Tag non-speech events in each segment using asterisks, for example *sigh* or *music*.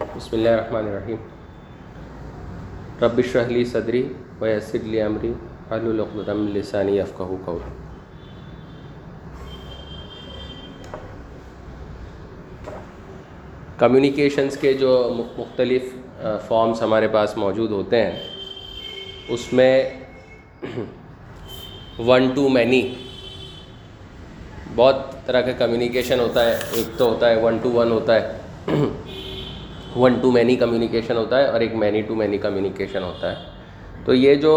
بسم اللہ الرحمن الرحیم. رب اشرح لی صدری ویسر لی امری. حلل عقدۃ لسانی یفقهوا قولی. کمیونیکیشنز کے جو مختلف فارمز ہمارے پاس موجود ہوتے ہیں، اس میں ون ٹو مینی بہت طرح کا کمیونیکیشن ہوتا ہے، ایک تو ہوتا ہے ون ٹو ون ہوتا ہے۔ ون ٹو مینی کمیونیکیشن ہوتا ہے اور ایک مینی ٹو مینی کمیونیکیشن ہوتا ہے۔ تو یہ جو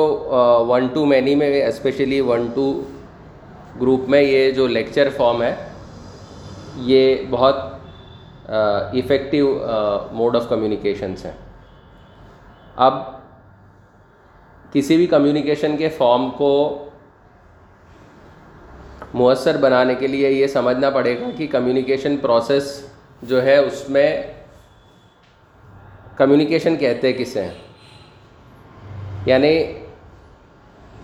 ون ٹو مینی میں اسپیشلی ون ٹو گروپ میں یہ جو لیکچر فارم ہے، یہ بہت افیکٹو موڈ آف کمیونیکیشنس ہیں اب کسی بھی کمیونیکیشن کے فارم کو مؤثر بنانے کے لیے یہ سمجھنا پڑے گا کہ کمیونیکیشن پروسیس جو ہے اس میں کمیونیکیشن کہتے ہیں کسے ہیں؟ یعنی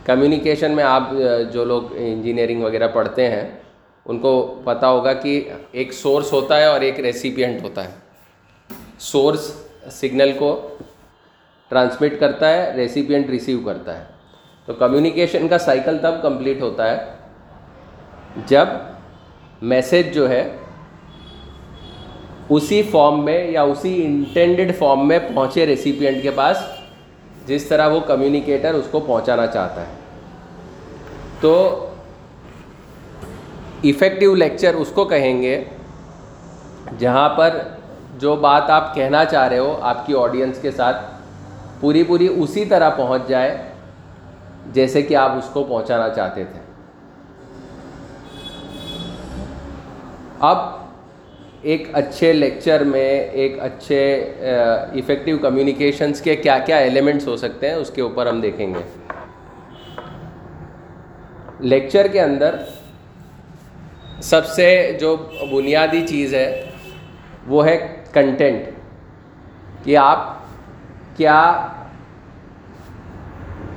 کمیونیکیشن میں آپ، جو لوگ انجینئرنگ وغیرہ پڑھتے ہیں، ان کو پتہ ہوگا کہ ایک سورس ہوتا ہے اور ایک ریسیپینٹ ہوتا ہے۔ سورس سگنل کو ٹرانسمٹ کرتا ہے ریسیپینٹ ریسیو کرتا ہے۔ تو کمیونیکیشن کا سائیکل تب کمپلیٹ ہوتا ہے جب میسیج جو ہے اسی فارم میں یا اسی انٹینڈڈ فارم میں پہنچے ریسیپینٹ کے پاس، جس طرح وہ کمیونیکیٹر اس کو پہنچانا چاہتا ہے۔ تو افیکٹو لیکچر اس کو کہیں گے، جہاں پر جو بات آپ کہنا چاہ رہے ہو، آپ کی آڈینس کے ساتھ پوری پوری اسی طرح پہنچ جائے، جیسے کہ آپ اس کو پہنچانا چاہتے تھے۔ اب ایک اچھے لیکچر میں ایک اچھے افیکٹو کمیونیکیشنس کے کیا کیا ایلیمنٹس ہو سکتے ہیں، اس کے اوپر ہم دیکھیں گے۔ لیکچر کے اندر سب سے جو بنیادی چیز ہے، وہ ہے کنٹینٹ کہ آپ کیا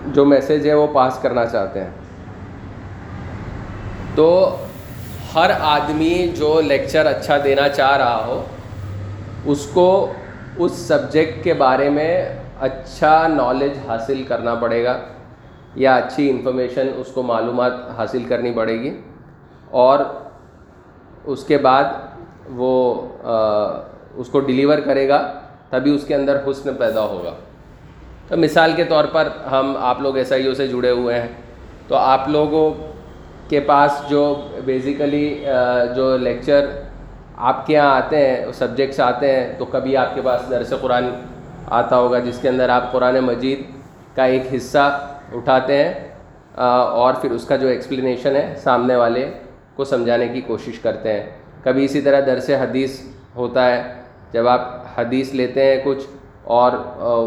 جو میسیج ہے وہ پاس کرنا چاہتے ہیں۔ تو ہر آدمی جو لیکچر اچھا دینا چاہ رہا ہو، اس کو اس سبجیکٹ کے بارے میں اچھا نالج حاصل کرنا پڑے گا یا اچھی انفارمیشن اس کو معلومات حاصل کرنی پڑے گی اور اس کے بعد وہ اس کو ڈیلیور کرے گا، تبھی اس کے اندر حسن پیدا ہوگا۔ تو مثال کے طور پر ہم آپ لوگ ایس آئی او سے جڑے ہوئے ہیں، تو آپ لوگوں کے پاس جو بیسیکلی جو لیکچر آپ کے یہاں آتے ہیں سبجیکٹس آتے ہیں، تو کبھی آپ کے پاس درس قرآن آتا ہوگا، جس کے اندر آپ قرآن مجید کا ایک حصہ اٹھاتے ہیں اور پھر اس کا جو ایکسپلینیشن ہے، سامنے والے کو سمجھانے کی کوشش کرتے ہیں۔ کبھی اسی طرح درس حدیث ہوتا ہے، جب آپ حدیث لیتے ہیں کچھ، اور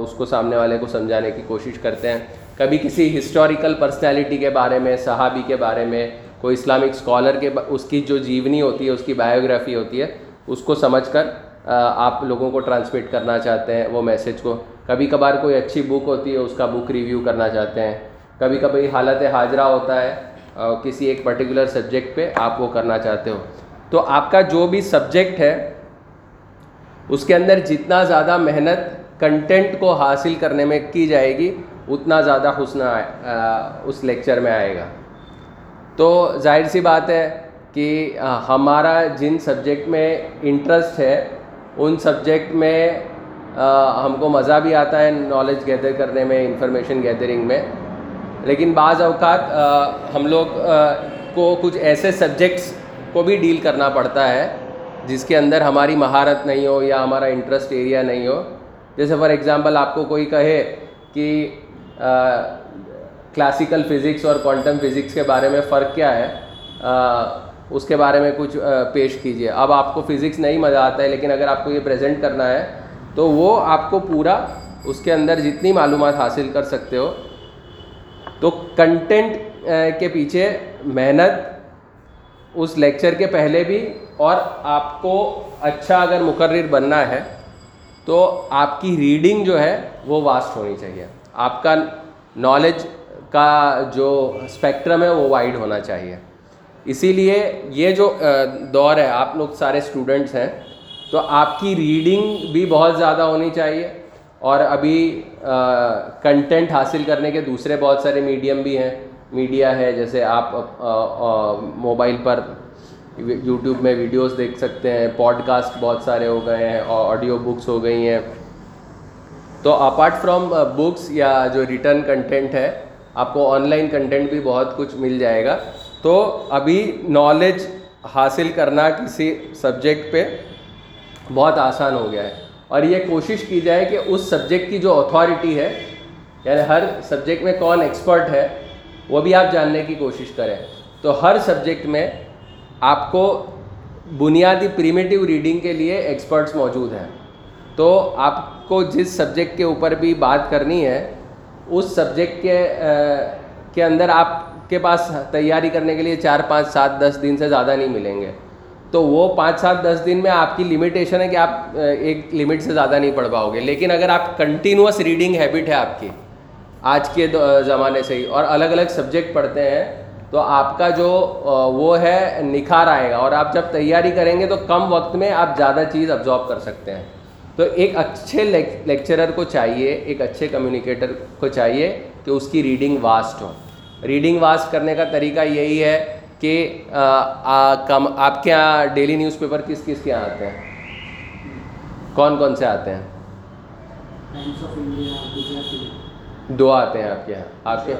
اس کو سامنے والے کو سمجھانے کی کوشش کرتے ہیں۔ کبھی کسی ہسٹوریکل پرسنالٹی کے بارے میں، صحابی کے بارے میں، کوئی اسلامک اسکالر کے اس کی جو جیونی ہوتی ہے، اس کی بایوگرافی ہوتی ہے، اس کو سمجھ کر آپ لوگوں کو ٹرانسمٹ کرنا چاہتے ہیں وہ میسیج کو۔ کبھی کبھار کوئی اچھی بک ہوتی ہے، اس کا بک ریویو کرنا چاہتے ہیں۔ کبھی کبھی حالت حاضرہ ہوتا ہے کسی ایک پرٹیکولر سبجیکٹ پہ آپ وہ کرنا چاہتے ہو۔ تو آپ کا جو بھی سبجیکٹ ہے، اس کے اندر جتنا زیادہ محنت کنٹینٹ کو حاصل کرنے میں کی جائے گی اتنا زیادہ حسن اس لیکچر میں آئے گا۔ تو ظاہر سی بات ہے کہ ہمارا جن سبجیکٹ میں انٹرسٹ ہے، ان سبجیکٹ میں ہم کو مزہ بھی آتا ہے نالج گیدر کرنے میں انفارمیشن گیدرنگ میں۔ لیکن بعض اوقات ہم لوگ کو کچھ ایسے سبجیکٹس کو بھی ڈیل کرنا پڑتا ہے، جس کے اندر ہماری مہارت نہیں ہو یا ہمارا انٹرسٹ ایریا نہیں ہو۔ جیسے فار ایگزامپل آپ کو کوئی کہے کہ کلاسیکل فزکس اور کوانٹم فزکس کے بارے میں فرق کیا ہے؟ اس کے بارے میں کچھ پیش کیجیے اب آپ کو فزکس نہیں مزہ آتا ہے، لیکن اگر آپ کو یہ پریزنٹ کرنا ہے، تو وہ آپ کو پورا اس کے اندر جتنی معلومات حاصل کر سکتے ہو۔ تو کنٹینٹ کے پیچھے محنت اس لیکچر کے پہلے بھی، اور آپ کو اچھا اگر مقرر بننا ہے، تو آپ کی ریڈنگ جو ہے، وہ واسٹ ہونی چاہیے۔ آپ کا نالج کا جو اسپیکٹرم ہے وہ وائڈ ہونا چاہیے۔ اسی لیے یہ جو دور ہے، آپ لوگ سارے اسٹوڈنٹس ہیں، تو آپ کی ریڈنگ بھی بہت زیادہ ہونی چاہیے۔ اور ابھی کنٹینٹ حاصل کرنے کے دوسرے بہت سارے میڈیم بھی ہیں۔ میڈیا ہے، جیسے آپ موبائل پر یوٹیوب میں ویڈیوز دیکھ سکتے ہیں۔ پوڈ کاسٹ بہت سارے ہو گئے ہیں اور آڈیو بکس ہو گئی ہیں۔ تو اپارٹ فرام بکس یا جو ریٹرن کنٹینٹ ہے، آپ کو آن لائن کنٹینٹ بھی بہت کچھ مل جائے گا۔ تو ابھی نالج حاصل کرنا کسی سبجیکٹ پہ بہت آسان ہو گیا ہے۔ اور یہ کوشش کی جائے کہ اس سبجیکٹ کی جو اتھارٹی ہے یعنی ہر سبجیکٹ میں کون ایکسپرٹ ہے، وہ بھی آپ جاننے کی کوشش کریں۔ تو ہر سبجیکٹ میں آپ کو بنیادی پریمیٹیو ریڈنگ کے لیے ایکسپرٹس موجود ہیں۔ تو آپ کو جس سبجیکٹ کے اوپر بھی بات کرنی ہے، اس سبجیکٹ کے کے اندر آپ کے پاس تیاری کرنے کے لیے چار پانچ سات دس دن سے زیادہ نہیں ملیں گے۔ تو وہ پانچ سات دس دن میں آپ کی لمیٹیشن ہے کہ آپ ایک لمٹ سے زیادہ نہیں پڑھ پاؤ گے۔ لیکن اگر آپ کنٹینوس ریڈنگ ہیبٹ ہے آپ کی، آج کے زمانے سے ہی، اور الگ الگ سبجیکٹ پڑھتے ہیں، تو آپ کا جو وہ ہے نکھار آئے گا۔ اور آپ جب تیاری کریں گے تو کم وقت میں آپ زیادہ چیز ابزارو کر سکتے ہیں۔ تو ایک اچھے لیکچرر کو چاہیے ایک اچھے کمیونیکیٹر کو چاہیے کہ اس کی ریڈنگ واسٹ ہو۔ ریڈنگ واسٹ کرنے کا طریقہ یہی ہے کہ آپ کے یہاں ڈیلی نیوز پیپر کس کس کے یہاں آتے ہیں؟ کون کون سے آتے ہیں؟ دو آتے ہیں آپ کے یہاں۔ آپ کے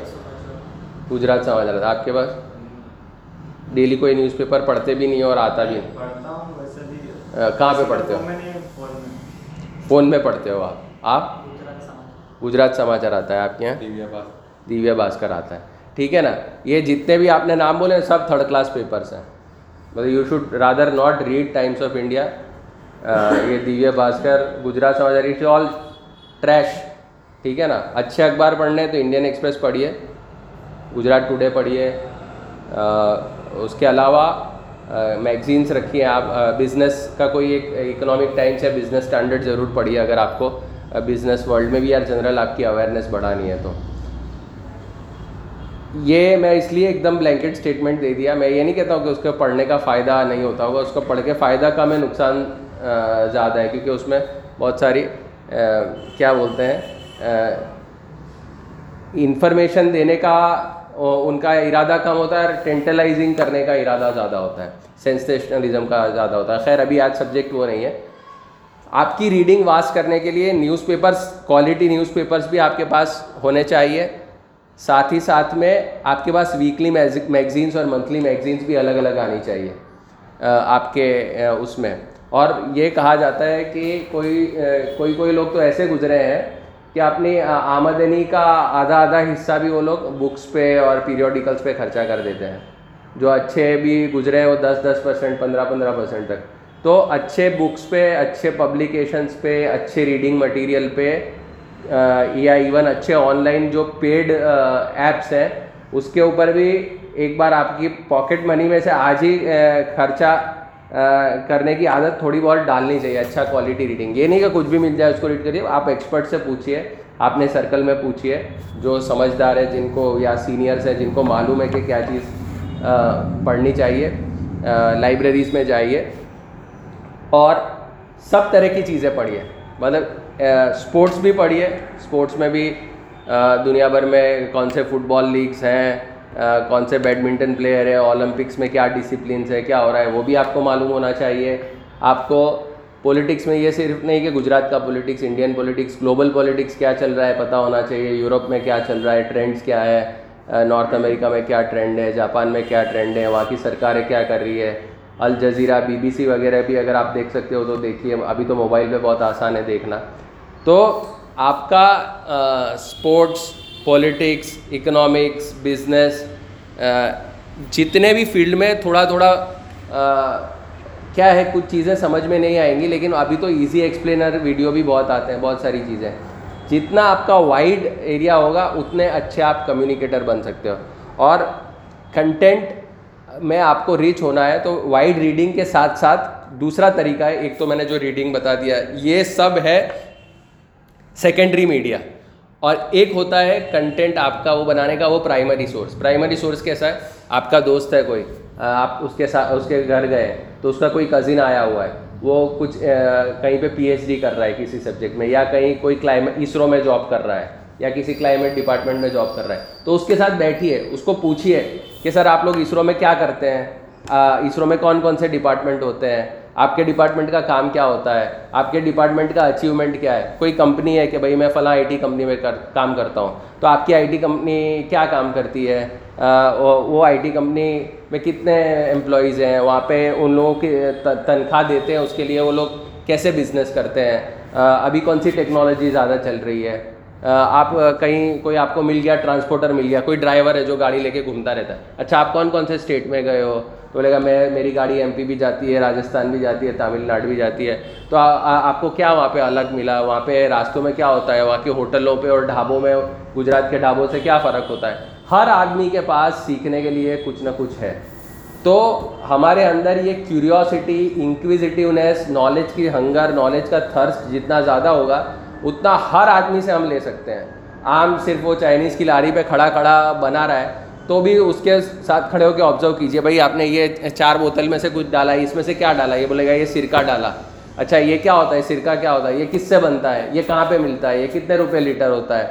گجرات سماچار آپ کے پاس؟ ڈیلی کوئی نیوز پیپر پڑھتے بھی نہیں اور آتا بھی نہیں۔ کہاں پہ پڑھتے ہو؟ فون میں پڑھتے ہو آپ؟ آپ؟ گجرات سماچار آتا ہے آپ کے یہاں؟ دیویا بھاسکر آتا ہے۔ ٹھیک ہے نا؟ یہ جتنے بھی آپ نے نام بولے سب تھرڈ کلاس پیپرس ہیں۔ مطلب you should rather not read Times of India یہ دیویا بھاسکر گجرات سماچار اٹس آل ٹریش ٹھیک ہے نا؟ اچھے اخبار پڑھنے تو انڈین ایکسپریس پڑھیے گجرات ٹوڈے پڑھیے اس کے علاوہ میگزینس رکھیے آپ بزنس کا کوئی ایک اکنامک ٹائمس یا بزنس اسٹینڈرڈ ضرور پڑھیے اگر آپ کو بزنس ورلڈ میں بھی یار جنرل آپ کی اویئرنیس بڑھانی ہے تو۔ یہ میں اس لیے ایک دم بلینکٹ اسٹیٹمنٹ دے دیا۔ میں یہ نہیں کہتا ہوں کہ اس کو پڑھنے کا فائدہ نہیں ہوتا ہوگا۔ اس کو پڑھ کے فائدہ کم ہے نقصان زیادہ ہے کیونکہ اس میں بہت ساری کیا بولتے ہیں انفارمیشن دینے کا ان کا ارادہ کم ہوتا ہے ٹینٹلائزنگ کرنے کا ارادہ زیادہ ہوتا ہے سینسیشنلزم کا زیادہ ہوتا ہے۔ خیر، ابھی آج سبجیکٹ وہ نہیں ہے۔ آپ کی ریڈنگ واس کرنے کے لیے news papers quality news papers بھی آپ کے پاس ہونے چاہیے۔ ساتھ ہی ساتھ میں آپ کے پاس ویکلی میگزینس اور منتھلی میگزینس بھی الگ الگ آنی چاہیے آپ کے اس میں۔ اور یہ کہا جاتا ہے کہ کوئی کوئی کوئی لوگ تو ایسے گزرے ہیں کہ اپنی آمدنی کا آدھا آدھا حصہ بھی وہ لوگ بکس پہ اور پیریوڈیکلس پہ خرچہ کر دیتے ہیں۔ جو اچھے بھی گزرے ہیں وہ دس دس پرسینٹ پندرہ پندرہ پرسینٹ تک۔ تو اچھے بکس پہ، اچھے پبلیکیشنس پہ، اچھے ریڈنگ مٹیریل پہ یا ایون اچھے آن لائن جو پیڈ ایپس ہیں، اس کے اوپر بھی ایک بار آپ کی پاکٹ منی میں سے آج ہی خرچہ کرنے کی عادت تھوڑی بہت ڈالنی چاہیے اچھا کوالٹی ریڈنگ یہ نہیں کہ کچھ بھی مل جائے اس کو ریڈ کریے، آپ ایکسپرٹ سے پوچھیے آپ نے سرکل میں پوچھیے جو سمجھدار ہے، جن کو یا سینئرس ہیں جن کو معلوم ہے کہ کیا چیز پڑھنی چاہیے لائبریریز میں جائیے، اور سب طرح کی چیزیں پڑھیے مطلب اسپورٹس بھی پڑھیے اسپورٹس میں بھی دنیا بھر میں کون سے فٹ بال لیگس ہیں کون سے بیڈمنٹن پلیئر ہے اولمپکس میں کیا ڈسپلنس ہے کیا ہو رہا ہے، وہ بھی آپ کو معلوم ہونا چاہیے۔ آپ کو پولیٹکس میں یہ صرف نہیں کہ گجرات کا politics Indian politics global politics کیا چل رہا ہے، پتہ ہونا چاہیے، یورپ میں کیا چل رہا ہے ٹرینڈس کیا ہے، نارتھ امریکہ میں کیا ٹرینڈ ہے، جاپان میں کیا ٹرینڈ ہے، وہاں کی سرکاریں کیا کر رہی ہے۔ الجزیرہ بی بی سی وغیرہ بھی اگر آپ دیکھ سکتے ہو تو دیکھیے، ابھی تو موبائل پہ بہت آسان ہے دیکھنا۔ تو آپ کا اسپورٹس پولیٹکس اکنامکس بزنس جتنے بھی فیلڈ میں تھوڑا تھوڑا uh, کیا ہے، کچھ چیزیں سمجھ میں نہیں آئیں گی، لیکن ابھی تو ایزی ایکسپلینر ویڈیو بھی بہت آتے ہیں، بہت ساری چیزیں جتنا آپ کا وائڈ ایریا ہوگا، اتنے اچھے آپ کمیونیکیٹر بن سکتے ہو۔ اور کنٹینٹ میں آپ کو ریچ ہونا ہے، تو وائڈ ریڈنگ کے ساتھ ساتھ دوسرا طریقہ ہے۔ ایک تو میں نے جو ریڈنگ بتا دیا، یہ سب ہے سیکنڈری میڈیا اور ایک ہوتا ہے کنٹینٹ آپ کا وہ بنانے کا وہ پرائمری سورس پرائمری سورس کیسا ہے؟ آپ کا دوست ہے کوئی آپ اس کے ساتھ اس کے گھر گئے، تو اس کا کوئی کزن آیا ہوا ہے، وہ کچھ کہیں پہ پی ایچ ڈی کر رہا ہے کسی سبجیکٹ میں، یا کہیں کوئی کلائمیٹ اسرو میں جاب کر رہا ہے، یا کسی کلائمیٹ ڈپارٹمنٹ میں جاب کر رہا ہے، تو اس کے ساتھ بیٹھیے اس کو پوچھیے کہ سر آپ لوگ اسرو میں کیا کرتے ہیں؟ اسرو میں کون کون سے ڈپارٹمنٹ ہوتے ہیں؟ آپ کے ڈپارٹمنٹ کا کام کیا ہوتا ہے؟ آپ کے ڈپارٹمنٹ کا اچیومنٹ کیا ہے؟ کوئی کمپنی ہے کہ بھائی میں فلاں آئی ٹی کمپنی میں کر، کام کرتا ہوں، تو آپ کی آئی ٹی کمپنی کیا کام کرتی ہے؟ وہ آئی ٹی کمپنی میں کتنے امپلائیز ہیں؟ وہاں پہ ان لوگوں کی تنخواہ دیتے ہیں، اس کے لیے وہ لوگ کیسے بزنس کرتے ہیں؟ ابھی کون سی ٹیکنالوجی زیادہ چل رہی ہے؟ آپ کہیں کوئی آپ کو مل گیا ٹرانسپورٹر مل گیا، کوئی ڈرائیور ہے جو گاڑی لے کے گھومتا رہتا ہے؟ اچھا آپ کون کون سے اسٹیٹ میں گئے ہو؟ تو بولے گا میں میری گاڑی ایم پی بھی جاتی ہے، راجستھان بھی جاتی ہے، تامل ناڈو بھی جاتی ہے۔ تو آپ کو کیا وہاں پہ الگ ملا؟ وہاں پہ راستوں میں کیا ہوتا ہے؟ وہاں کے ہوٹلوں پہ اور ڈھابوں میں، گجرات کے ڈھابوں سے کیا فرق ہوتا ہے؟ ہر آدمی کے پاس سیکھنے کے لیے کچھ نہ کچھ ہے۔ تو ہمارے اندر یہ کیوریوسٹی انکویزیٹیونیس نالج کی ہنگر نالج کا تھرس جتنا زیادہ ہوگا، اتنا ہر آدمی سے ہم لے سکتے ہیں۔ عام صرف وہ چائنیز کی لاری پہ کھڑا کھڑا بنا رہا ہے۔ تو بھی اس کے ساتھ کھڑے ہو کے آبزرو کیجیے بھائی آپ نے یہ چار بوتل میں سے کچھ ڈالا ہے اس میں سے کیا ڈالا؟ یہ بولے گا یہ سرکہ ڈالا۔ اچھا یہ کیا ہوتا ہے؟ سرکہ کیا ہوتا ہے؟ یہ کس سے بنتا ہے؟ یہ کہاں پہ ملتا ہے؟ یہ کتنے روپے لیٹر ہوتا ہے؟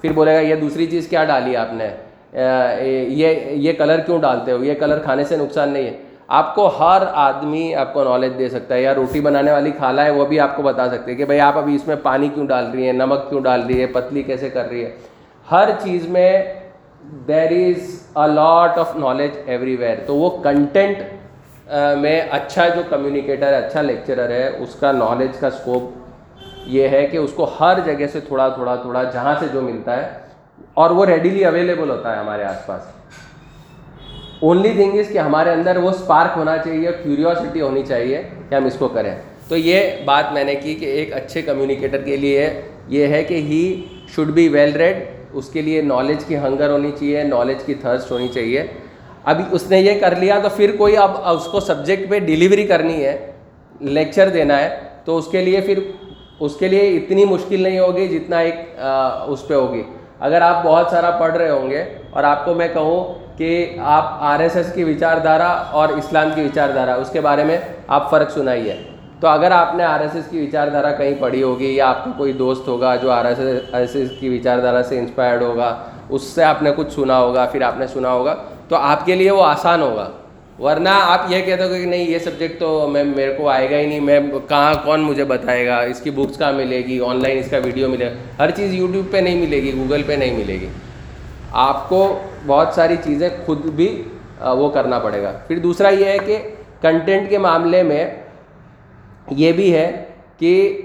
پھر بولے گا یہ دوسری چیز کیا ڈالی آپ نے؟ یہ یہ کلر کیوں ڈالتے ہو؟ یہ کلر کھانے سے نقصان نہیں ہے۔ آپ کو ہر آدمی آپ کو نالج دے سکتا ہے، یا روٹی بنانے والی کھالا ہے، وہ بھی آپ کو بتا سکتے کہ بھائی آپ ابھی اس میں پانی کیوں ڈال رہی ہیں؟ نمک کیوں ڈال رہی ہے؟ پتلی کیسے کر رہی ہے؟ ہر چیز میں there is a lot of knowledge everywhere تو وہ کنٹینٹ میں اچھا جو کمیونیکیٹر ہے اچھا لیکچرر ہے، اس کا نالج کا اسکوپ یہ ہے کہ اس کو ہر جگہ سے تھوڑا تھوڑا تھوڑا جہاں سے جو ملتا ہے، اور وہ ریڈیلی اویلیبل ہوتا ہے ہمارے آس پاس۔ اونلی تھنگ از کہ ہمارے اندر وہ اسپارک ہونا چاہیے کیوریوسٹی ہونی چاہیے کہ ہم اس کو کریں۔ تو یہ بات میں نے کی کہ ایک اچھے کمیونیکیٹر کے لیے یہ ہے کہ he should be well read اس کے لیے نالج کی ہنگر ہونی چاہیے نالج کی تھرسٹ ہونی چاہیے۔ ابھی اس نے یہ کر لیا تو پھر کوئی اب اس کو سبجیکٹ پہ ڈیلیوری کرنی ہے لیکچر دینا ہے، تو اس کے لیے پھر اس کے لیے اتنی مشکل نہیں ہوگی جتنا ایک اس پہ ہوگی۔ اگر آپ بہت سارا پڑھ رہے ہوں گے اور آپ کو میں کہوں کہ آپ آر ایس ایس کی وچار دھارا اور اسلام کی وچار دھارا اس کے بارے میں آپ فرق سنائیے۔ تو اگر آپ نے آر ایس ایس کی وچار دھارا کہیں پڑھی ہوگی یا آپ کا کوئی دوست ہوگا جو آر ایس ایس ایس کی وچار دھارا سے انسپائرڈ ہوگا، اس سے آپ نے کچھ سنا ہوگا، پھر آپ نے سنا ہوگا، تو آپ کے لیے وہ آسان ہوگا۔ ورنہ آپ یہ کہتے ہو کہ نہیں، یہ سبجیکٹ تو میں، میرے کو آئے گا ہی نہیں، میں کہاں، کون مجھے بتائے گا؟ اس کی بکس کہاں ملے گی؟ آن لائن اس کا ویڈیو ملے گا۔ ہر چیز یوٹیوب پہ نہیں ملے گی گوگل پہ نہیں ملے گی۔ آپ کو بہت ساری چیزیں خود بھی وہ کرنا پڑے گا۔ پھر دوسرا یہ ہے کہ کنٹینٹ کے معاملے میں یہ بھی ہے کہ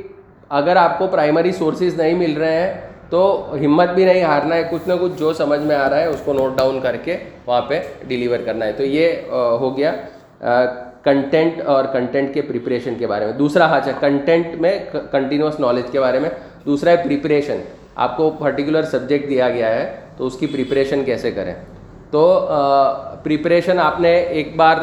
اگر آپ کو پرائمری سورسز نہیں مل رہے ہیں تو ہمت بھی نہیں ہارنا ہے، کچھ نہ کچھ جو سمجھ میں آ رہا ہے، اس کو نوٹ ڈاؤن کر کے وہاں پہ ڈیلیور کرنا ہے۔ تو یہ ہو گیا کنٹینٹ اور کنٹینٹ کے پریپریشن کے بارے میں۔ دوسرا ہاں کنٹینٹ میں کنٹینیوس نالج کے بارے میں۔ دوسرا ہے پریپریشن آپ کو پرٹیکولر سبجیکٹ دیا گیا ہے، تو اس کی پریپریشن کیسے کریں؟ تو پریپریشن آپ نے ایک بار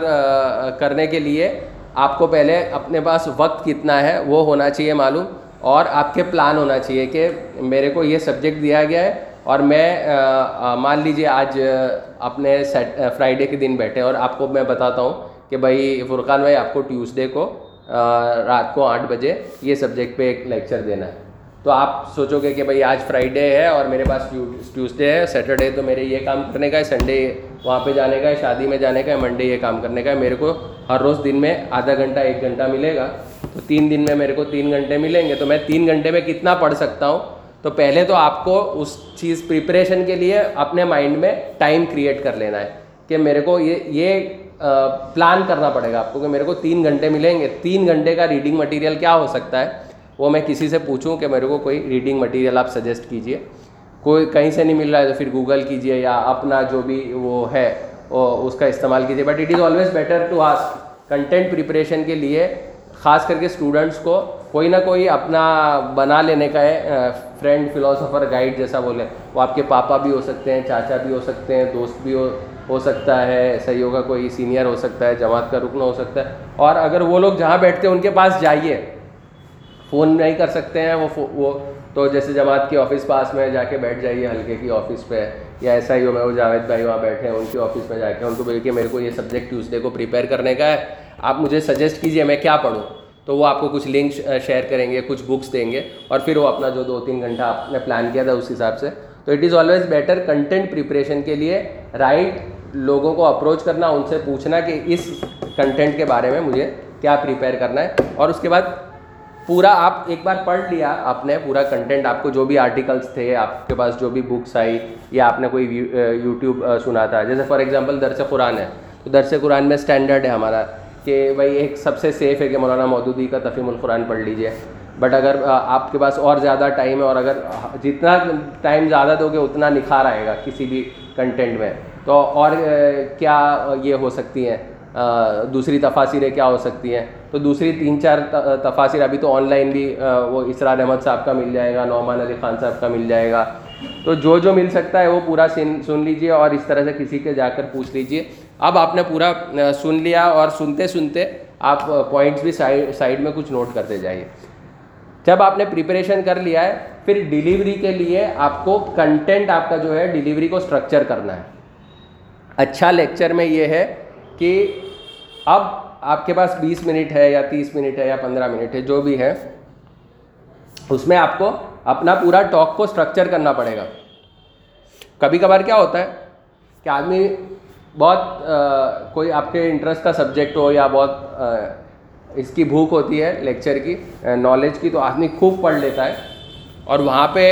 کرنے کے لیے آپ کو پہلے اپنے پاس وقت کتنا ہے وہ ہونا چاہیے معلوم اور آپ کے پلان ہونا چاہیے کہ میرے کو یہ سبجیکٹ دیا گیا ہے اور میں مان لیجیے آج اپنے سیٹ فرائیڈے کے دن بیٹھے اور آپ کو میں بتاتا ہوں کہ بھائی فرقان بھائی، آپ کو ٹیوزڈے کو رات کو آٹھ بجے یہ سبجیکٹ پہ ایک لیکچر دینا ہے۔ تو آپ سوچو گے کہ بھائی آج فرائیڈے ہے اور میرے پاس ٹیوزڈے ہے سیٹرڈے تو میرے یہ کام کرنے کا ہے سنڈے وہاں پہ جانے کا ہے، شادی میں جانے کا ہے منڈے یہ کام کرنے کا ہے۔ میرے کو ہر روز دن میں آدھا گھنٹہ، ایک گھنٹہ ملے گا۔ تو تین دن میں میرے کو تین گھنٹے ملیں گے۔ تو میں تین گھنٹے میں کتنا پڑھ سکتا ہوں؟ تو پہلے تو آپ کو اس چیز پریپریشن کے لیے اپنے مائنڈ میں ٹائم کریٹ کر لینا ہے کہ میرے کو یہ یہ پلان کرنا پڑے گا آپ کو کہ میرے کو تین گھنٹے ملیں گے۔ تین گھنٹے کا ریڈنگ مٹیریل کیا ہو سکتا ہے؟ وہ میں کسی سے پوچھوں کہ میرے کو کوئی ریڈنگ مٹیریل آپ سجیسٹ کیجیے۔ کوئی کہیں سے نہیں مل رہا ہے تو پھر گوگل کیجیے یا اپنا جو بھی وہ ہے۔ اس کا استعمال کیجیے۔ But it is always better to ask content preparation کے لیے، خاص کر کے اسٹوڈنٹس کو کوئی نہ کوئی اپنا بنا لینے کا ہے فرینڈ فلاسفر گائیڈ جیسا بولے وہ آپ کے پاپا بھی ہو سکتے ہیں، چاچا بھی ہو سکتے ہیں، دوست بھی ہو ہو سکتا ہے صحیح ہوگا کوئی سینئر ہو سکتا ہے، جماعت کا رکن ہو سکتا ہے۔ اور اگر وہ لوگ جہاں بیٹھتے ہیں، ان کے پاس جائیے۔ فون نہیں کر سکتے ہیں، وہ وہ تو جیسے جماعت کی آفس پاس میں جا کے بیٹھ جائیے، ہلکے کی آفس پہ۔ یا ایسا ہی ہو، میں وہ جاوید بھائی وہاں بیٹھے ہیں، ان کی آفس میں جا کے ان کو بول کے میرے کو یہ سبجیکٹ ٹیوزڈے کو پریپیئر کرنے کا ہے۔ آپ مجھے سجیسٹ کیجیے میں کیا پڑھوں۔ تو وہ آپ کو کچھ لنک شیئر کریں گے، کچھ بکس دیں گے۔ اور پھر وہ اپنا جو دو تین گھنٹہ آپ نے پلان کیا تھا اس حساب سے۔ تو it is always better content preparation کے لیے رائٹ لوگوں کو اپروچ کرنا، ان سے پوچھنا کہ اس کنٹینٹ کے بارے میں مجھے کیا پریپیئر کرنا ہے۔ اور اس کے بعد پورا آپ ایک بار پڑھ لیا آپ نے، پورا کنٹینٹ آپ کو جو بھی آرٹیکلس تھے، آپ کے پاس جو بھی بکس آئی، یا آپ نے کوئی یوٹیوب سنا تھا۔ جیسے فار ایگزامپل درس قرآن ہے۔ تو درس قرآن میں اسٹینڈرڈ ہے ہمارا کہ بھائی ایک سب سے سیف ہے کہ مولانا مودودی کا تفیم القرآن پڑھ لیجیے بٹ اگر آپ کے پاس اور زیادہ ٹائم ہے اور اگر جتنا ٹائم زیادہ دو گے، اتنا نکھار آئے گا کسی بھی کنٹینٹ میں۔ تو اور کیا یہ ہو سکتی ہیں؟ دوسری تفاصریں کیا ہو سکتی ہیں؟ تو دوسری تین چار تفاصر ابھی تو آن لائن بھی وہ اسرار احمد صاحب کا مل جائے گا، نعمان علی خان صاحب کا مل جائے گا۔ تو جو جو مل سکتا ہے وہ پورا سن لیجیے اور اس طرح سے کسی کے جا کر پوچھ لیجیے اب آپ نے پورا سن لیا اور سنتے سنتے آپ پوائنٹس بھی سائڈ میں کچھ نوٹ کرتے جائیے۔ جب آپ نے پریپریشن کر لیا ہے، پھر ڈیلیوری کے لیے آپ کو کنٹینٹ آپ کا جو ہے ڈیلیوری کو اسٹرکچر کرنا ہے۔ اچھا لیکچر میں یہ ہے کہ اب آپ کے پاس بیس منٹ ہے یا تیس منٹ ہے یا پندرہ منٹ ہے، جو بھی ہے، اس میں آپ کو اپنا پورا ٹاک کو اسٹرکچر کرنا پڑے گا۔ کبھی کبھار کیا ہوتا ہے کہ آدمی بہت کوئی آپ کے انٹرسٹ کا سبجیکٹ ہو یا بہت اس کی بھوک ہوتی ہے لیکچر کی نالج کی، تو آدمی خوب پڑھ لیتا ہے۔ اور وہاں پہ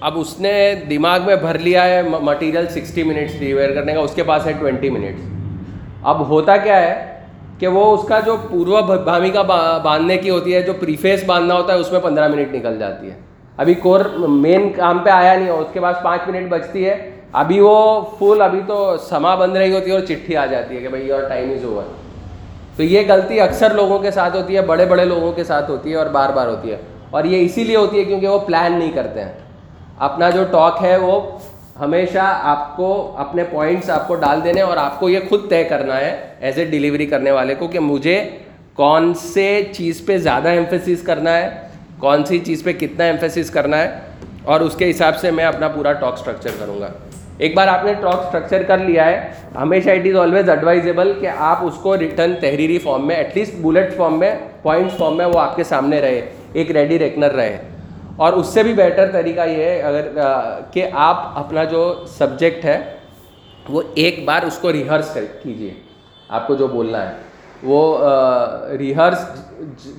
اب اس نے دماغ میں بھر لیا ہے مٹیریل سکسٹی منٹس ڈیلیور کرنے کا، اس کے پاس ہے ٹوینٹی منٹس اب ہوتا کیا ہے کہ وہ اس کا جو پورو بھامی کا باندھنے کی ہوتی ہے، جو پریفیس باندھنا ہوتا ہے، اس میں پندرہ منٹ نکل جاتی ہے۔ ابھی کور مین کام پہ آیا نہیں ہو اس کے بعد پانچ منٹ بچتی ہے۔ ابھی وہ فل ابھی تو سما بند رہی ہوتی ہے اور چٹھی آ جاتی ہے کہ بھائی اور ٹائم از اوور تو یہ غلطی اکثر لوگوں کے ساتھ ہوتی ہے بڑے بڑے لوگوں کے ساتھ ہوتی ہے اور بار بار ہوتی ہے۔ اور یہ اسی لیے ہوتی ہے کیونکہ وہ پلان نہیں کرتے ہیں۔ اپنا جو ٹاک ہے وہ ہمیشہ آپ کو اپنے پوائنٹس آپ کو ڈال دینے اور آپ کو یہ خود طے کرنا ہے ایز اے ڈیلیوری کرنے والے کو کہ مجھے کون سے چیز پہ زیادہ ایمفیسس کرنا ہے، کون سی چیز پہ کتنا ایمفیسس کرنا ہے اور اس کے حساب سے میں اپنا پورا ٹاک اسٹرکچر کروں گا۔ ایک بار آپ نے ٹاک اسٹرکچر کر لیا ہے، ہمیشہ اٹ از آلویز ایڈوائزیبل کہ آپ اس کو ریٹرن تحریری فارم میں ایٹ لیسٹ بلٹ فارم میں پوائنٹس فارم میں وہ آپ کے سامنے رہے، ایک ریڈی ریکنر رہے۔ اور اس سے بھی بیٹر طریقہ یہ ہے، اگر کہ آپ اپنا جو سبجیکٹ ہے، وہ ایک بار اس کو ریہرس کر، کیجیے، آپ کو جو بولنا ہے۔ وہ ریہرس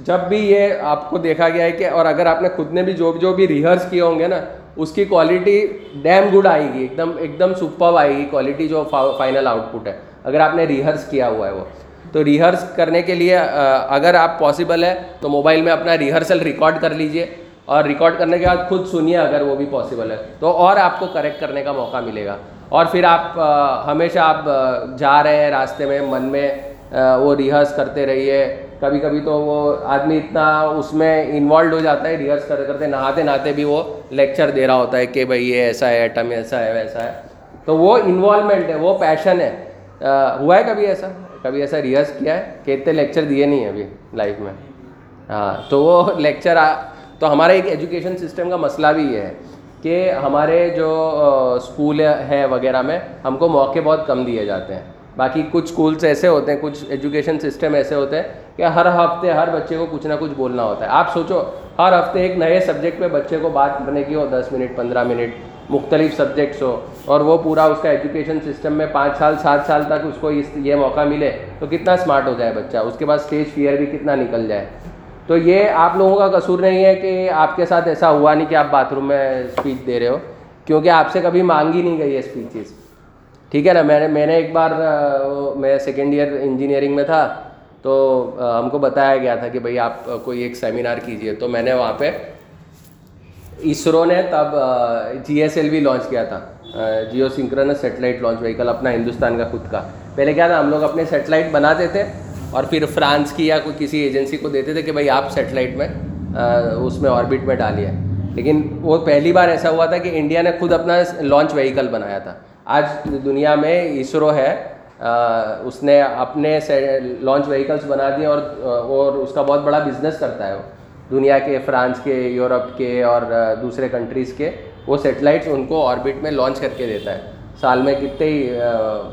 جب بھی یہ آپ کو دیکھا گیا ہے کہ، اور اگر آپ نے خود نے بھی جو جو بھی ریہرس کیے ہوں گے نا، اس کی کوالٹی ڈیم گڈ آئے گی، ایک دم ایک دم سپر آئے گی کوالٹی جو فائنل آؤٹ پٹ ہے۔ اگر آپ نے ریہرس کیا ہوا ہے وہ۔ تو ریہرس کرنے کے لیے اگر آپ پاسبل ہے، تو موبائل میں اپنا ریہرسل ریکارڈ کر لیجیے۔ اور ریکارڈ کرنے کے بعد خود سنیے اگر وہ بھی پاسبل ہے۔ تو اور آپ کو کریکٹ کرنے کا موقع ملے گا۔ اور پھر آپ ہمیشہ آپ جا رہے ہیں راستے میں، من میں وہ ریہرس کرتے رہیے۔ کبھی کبھی تو وہ آدمی اتنا اس میں انوالوڈ ہو جاتا ہے ریہرس کرتے کرتے نہاتے نہاتے بھی وہ لیکچر دے رہا ہوتا ہے کہ بھائی یہ ایسا ہے ایٹم ایسا ہے، ویسا ہے۔ تو وہ انوالومنٹ ہے، وہ پیشن ہے۔ ہوا ہے کبھی ایسا؟ کبھی ایسا ریہرس کیا ہے کہ اتنے لیکچر دیے نہیں ہیں ابھی لائف میں؟ ہاں تو وہ لیکچر تو ہمارا ایک ایجوکیشن سسٹم کا مسئلہ بھی یہ ہے کہ ہمارے جو اسکول ہے وغیرہ میں ہم کو موقع بہت کم دیے جاتے ہیں۔ باقی کچھ اسکولس ایسے ہوتے ہیں، کچھ ایجوکیشن سسٹم ایسے ہوتے ہیں کہ ہر ہفتے ہر بچے کو کچھ نہ کچھ بولنا ہوتا ہے۔ آپ سوچو، ہر ہفتے ایک نئے سبجیکٹ پہ بچے کو بات کرنے کی ہو، دس منٹ، پندرہ منٹ، مختلف سبجیکٹس ہو، اور وہ پورا اس کا ایجوکیشن سسٹم میں پانچ سال، سات سال تک اس کو اس یہ موقع ملے تو کتنا اسمارٹ ہو جائے بچہ۔ اس کے بعد اسٹیج فیئر بھی کتنا نکل جائے۔ تو یہ آپ لوگوں کا قصور نہیں ہے کہ آپ کے ساتھ ایسا ہوا نہیں کہ آپ باتھ روم میں اسپیچ دے رہے ہو، کیونکہ آپ سے کبھی مانگی نہیں گئی ہے اسپیچز ٹھیک ہے نا؟ میں نے میں نے ایک بار میں سیکنڈ ایئر انجینئرنگ میں تھا، تو ہم کو بتایا گیا تھا کہ بھائی آپ کوئی ایک سیمینار کیجیے تو میں نے وہاں پہ اسرو نے تب G S L V launch کیا تھا۔ Geosynchronous satellite launch vehicle اپنا ہندوستان کا خود کا۔ پہلے کیا تھا؟ ہم لوگ اپنے سیٹلائٹ بناتے تھے۔ اور پھر فرانس کی یا کوئی کسی ایجنسی کو دیتے تھے کہ بھائی آپ سیٹلائٹ میں اس میں آربٹ میں ڈالیے۔ لیکن وہ پہلی بار ایسا ہوا تھا کہ انڈیا نے خود اپنا لانچ وہیکل بنایا تھا۔ آج دنیا میں اسرو ہے اس نے اپنے لانچ وہیکلس بنا دیے اور اور اس کا بہت بڑا بزنس کرتا ہے وہ۔ دنیا کے، فرانس کے، یورپ کے اور دوسرے کنٹریز کے، وہ سیٹلائٹس ان کو آربٹ میں لانچ کر کے دیتا ہے۔ سال میں کتنے ہی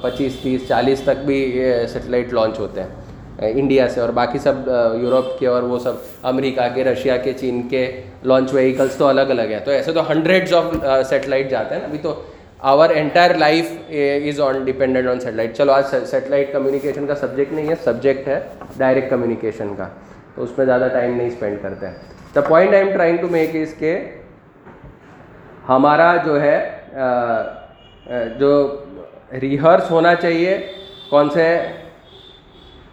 پچیس، تیس، چالیس تک بھی یہ سیٹلائٹ لانچ ہوتے ہیں۔ انڈیا سے اور باقی سب یورپ کے اور وہ سب، امریکہ کے، رشیا کے، چین کے لانچ وہیکلس تو الگ الگ ہیں۔ تو ایسے تو ہنڈریڈس آف سیٹلائٹ جاتے ہیں نا۔ ابھی تو our entire life is on dependent on satellite چلو، آج سیٹلائٹ کمیونیکیشن کا سبجیکٹ نہیں ہے سبجیکٹ ہے ڈائریکٹ کمیونیکیشن کا۔ تو اس میں زیادہ ٹائم نہیں اسپینڈ کرتے ہیں۔ The point I am trying to make is کے ہمارا جو ہے جو ریہرس ہونا چاہیے، کون سے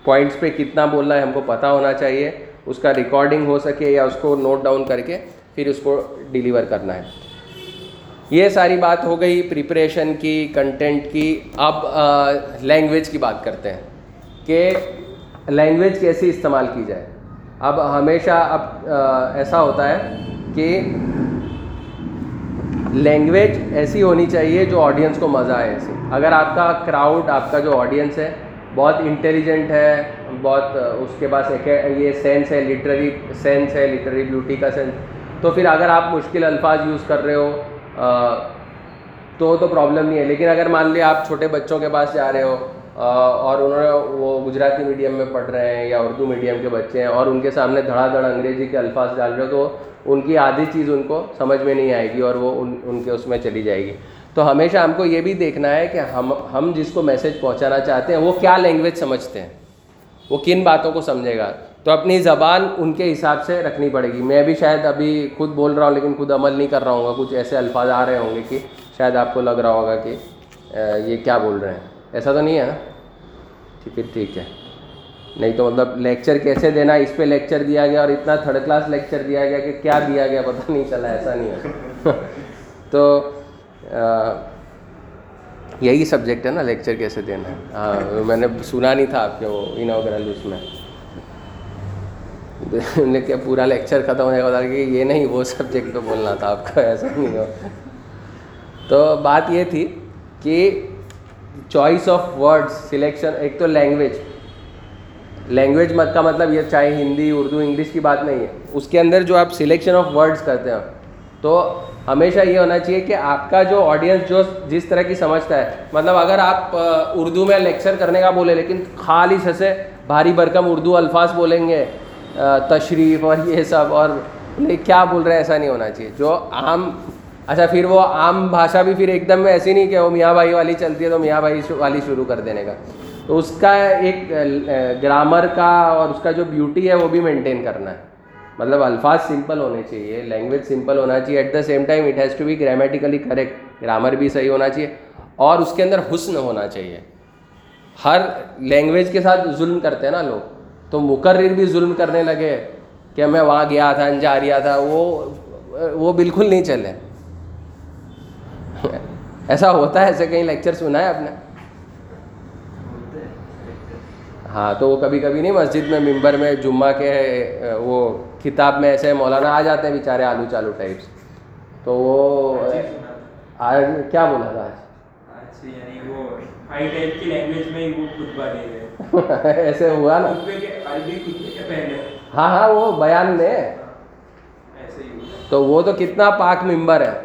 پوائنٹس پہ کتنا بولنا ہے ہم کو پتہ ہونا چاہیے، اس کا ریکارڈنگ ہو سکے یا اس کو نوٹ ڈاؤن کر کے پھر اس کو ڈیلیور کرنا ہے۔ یہ ساری بات ہو گئی پریپریشن کی کنٹینٹ کی۔ اب لینگویج کی بات کرتے ہیں کہ لینگویج کیسی استعمال کی جائے۔ اب ہمیشہ، اب ایسا ہوتا ہے کہ لینگویج ایسی ہونی چاہیے جو آڈینس کو مزہ آئے۔ ایسی اگر آپ کا کراؤڈ آپ کا جو آڈینس ہے بہت انٹیلیجنٹ ہے، بہت اس کے پاس ایک یہ سینس ہے لٹری سینس ہے لٹری بیوٹی کا سینس تو پھر اگر آپ مشکل الفاظ یوز کر رہے ہو تو تو پرابلم نہیں ہے. لیکن اگر مان لیا آپ چھوٹے بچوں کے پاس جا رہے ہو اور انہوں نے وہ گجراتی میڈیم میں پڑھ رہے ہیں یا اردو میڈیم کے بچے ہیں اور ان کے سامنے دھڑا دھڑ انگریزی کے الفاظ ڈال رہے ہو، تو ان کی آدھی چیز ان کو سمجھ میں نہیں آئے گی اور وہ ان ان کے اس میں چلی جائے گی. تو ہمیشہ ہم کو یہ بھی دیکھنا ہے کہ ہم ہم جس کو میسج پہنچانا چاہتے ہیں، وہ کیا لینگویج سمجھتے ہیں؟ وہ کن باتوں کو سمجھے گا؟ تو اپنی زبان ان کے حساب سے رکھنی پڑے گی۔ میں بھی شاید ابھی خود بول رہا ہوں، لیکن خود عمل نہیں کر رہا ہوں گا۔ کچھ ایسے الفاظ آ رہے ہوں گے کہ شاید آپ کو لگ رہا ہوگا کہ یہ کیا بول رہے ہیں؟ ایسا تو نہیں ہے نا؟ ٹھیک ہے ٹھیک ہے۔ نہیں تو مطلب لیکچر کیسے دینا؟ اس پہ لیکچر دیا گیا اور اتنا تھرڈ کلاس لیکچر دیا گیا کہ کیا دیا گیا؟ پتہ نہیں چلا، ایسا نہیں ہے۔ *laughs* تو یہی سبجیکٹ ہے نا لیکچر کیسے دینا ہے۔ ہاں میں نے سنا نہیں تھا آپ کے وہ انوگرل اس میں۔ لیکن پورا لیکچر ختم ہونے کے بعد کہ یہ نہیں، وہ سبجیکٹ تو بولنا تھا آپ کا ایسا نہیں ہو تو بات یہ تھی کہ چوائس آف ورڈس سلیکشن، ایک تو لینگویج۔ لینگویج مت کا مطلب یہ چاہے ہندی، اردو، انگلش کی بات نہیں ہے۔ اس کے اندر جو آپ سلیکشن آف ورڈس کرتے ہیں، تو ہمیشہ یہ ہونا چاہیے کہ آپ کا جو آڈینس جو جس طرح کی سمجھتا ہے مطلب اگر آپ اردو میں لیکچر کرنے کا بولے، لیکن خالی سے بھاری بھرکم اردو الفاظ بولیں گے تشریف اور یہ سب، اور کیا بول رہے ہیں؟ ایسا نہیں ہونا چاہیے۔ جو عام اچھا پھر وہ عام بھاشا بھی پھر ایک دم میں ایسی نہیں کہ وہ میاں بھائی والی چلتی ہے تو میاں بھائی والی شروع کر دینے کا۔ تو اس کا ایک گرامر کا اور اس کا جو بیوٹی ہے وہ بھی مینٹین کرنا ہے۔ مطلب الفاظ سمپل ہونے چاہیے لینگویج سمپل ہونا چاہیے at the same time it has to be grammatically correct grammar بھی صحیح ہونا چاہیے، اور اس کے اندر حسن ہونا چاہیے۔ ہر لینگویج کے ساتھ ظلم کرتے ہیں نا لوگ، تو مقرر بھی ظلم کرنے لگے کہ میں وہاں گیا تھا انجاریا تھا، وہ وہ بالکل نہیں چلے۔ ایسا ہوتا ہے، ایسے کہیں لیکچر سنا ہے آپ نے؟ ہاں تو وہ کبھی کبھی نہیں مسجد میں ممبر میں جمعہ کے وہ کتاب میں ایسے مولانا آ جاتے ہیں بیچارے آلو چالو ٹائپس۔ تو وہ آج کیا بولا تھا؟ آج۔ یعنی *laughs* ایسے ہوا نا۔ ہاں ہاں وہ بیان میں۔ تو وہ تو کتنا پاک ممبر ہے۔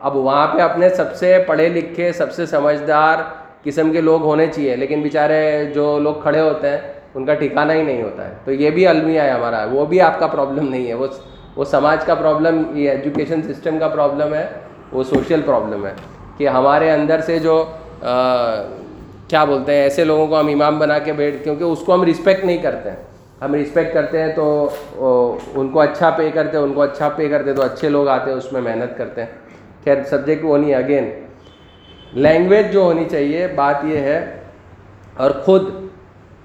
اب وہاں پہ اپنے سب سے پڑھے لکھے سب سے سمجھدار قسم کے لوگ ہونے چاہیے، لیکن بیچارے جو لوگ کھڑے ہوتے ہیں، ان کا ٹھکانا ہی نہیں ہوتا ہے۔ تو یہ بھی المیہ ہے ہمارا، وہ بھی آپ کا پرابلم نہیں ہے۔ وہ وہ سماج کا پرابلم یہ ایجوکیشن سسٹم کا پرابلم ہے، وہ سوشل پرابلم ہے۔ کہ ہمارے اندر سے جو کیا بولتے ہیں، ایسے لوگوں کو ہم امام بنا کے بیٹھ، کیونکہ اس کو ہم رسپیکٹ نہیں کرتے۔ ہیں ہم رسپیکٹ کرتے ہیں تو ان کو اچھا پے کرتے ہیں ان کو اچھا پے کرتے تو اچھے لوگ آتے ہیں اس میں محنت کرتے۔ ہیں خیر سبجیکٹ وہ نہیں اگین لینگویج جو ہونی چاہیے، بات یہ ہے، اور خود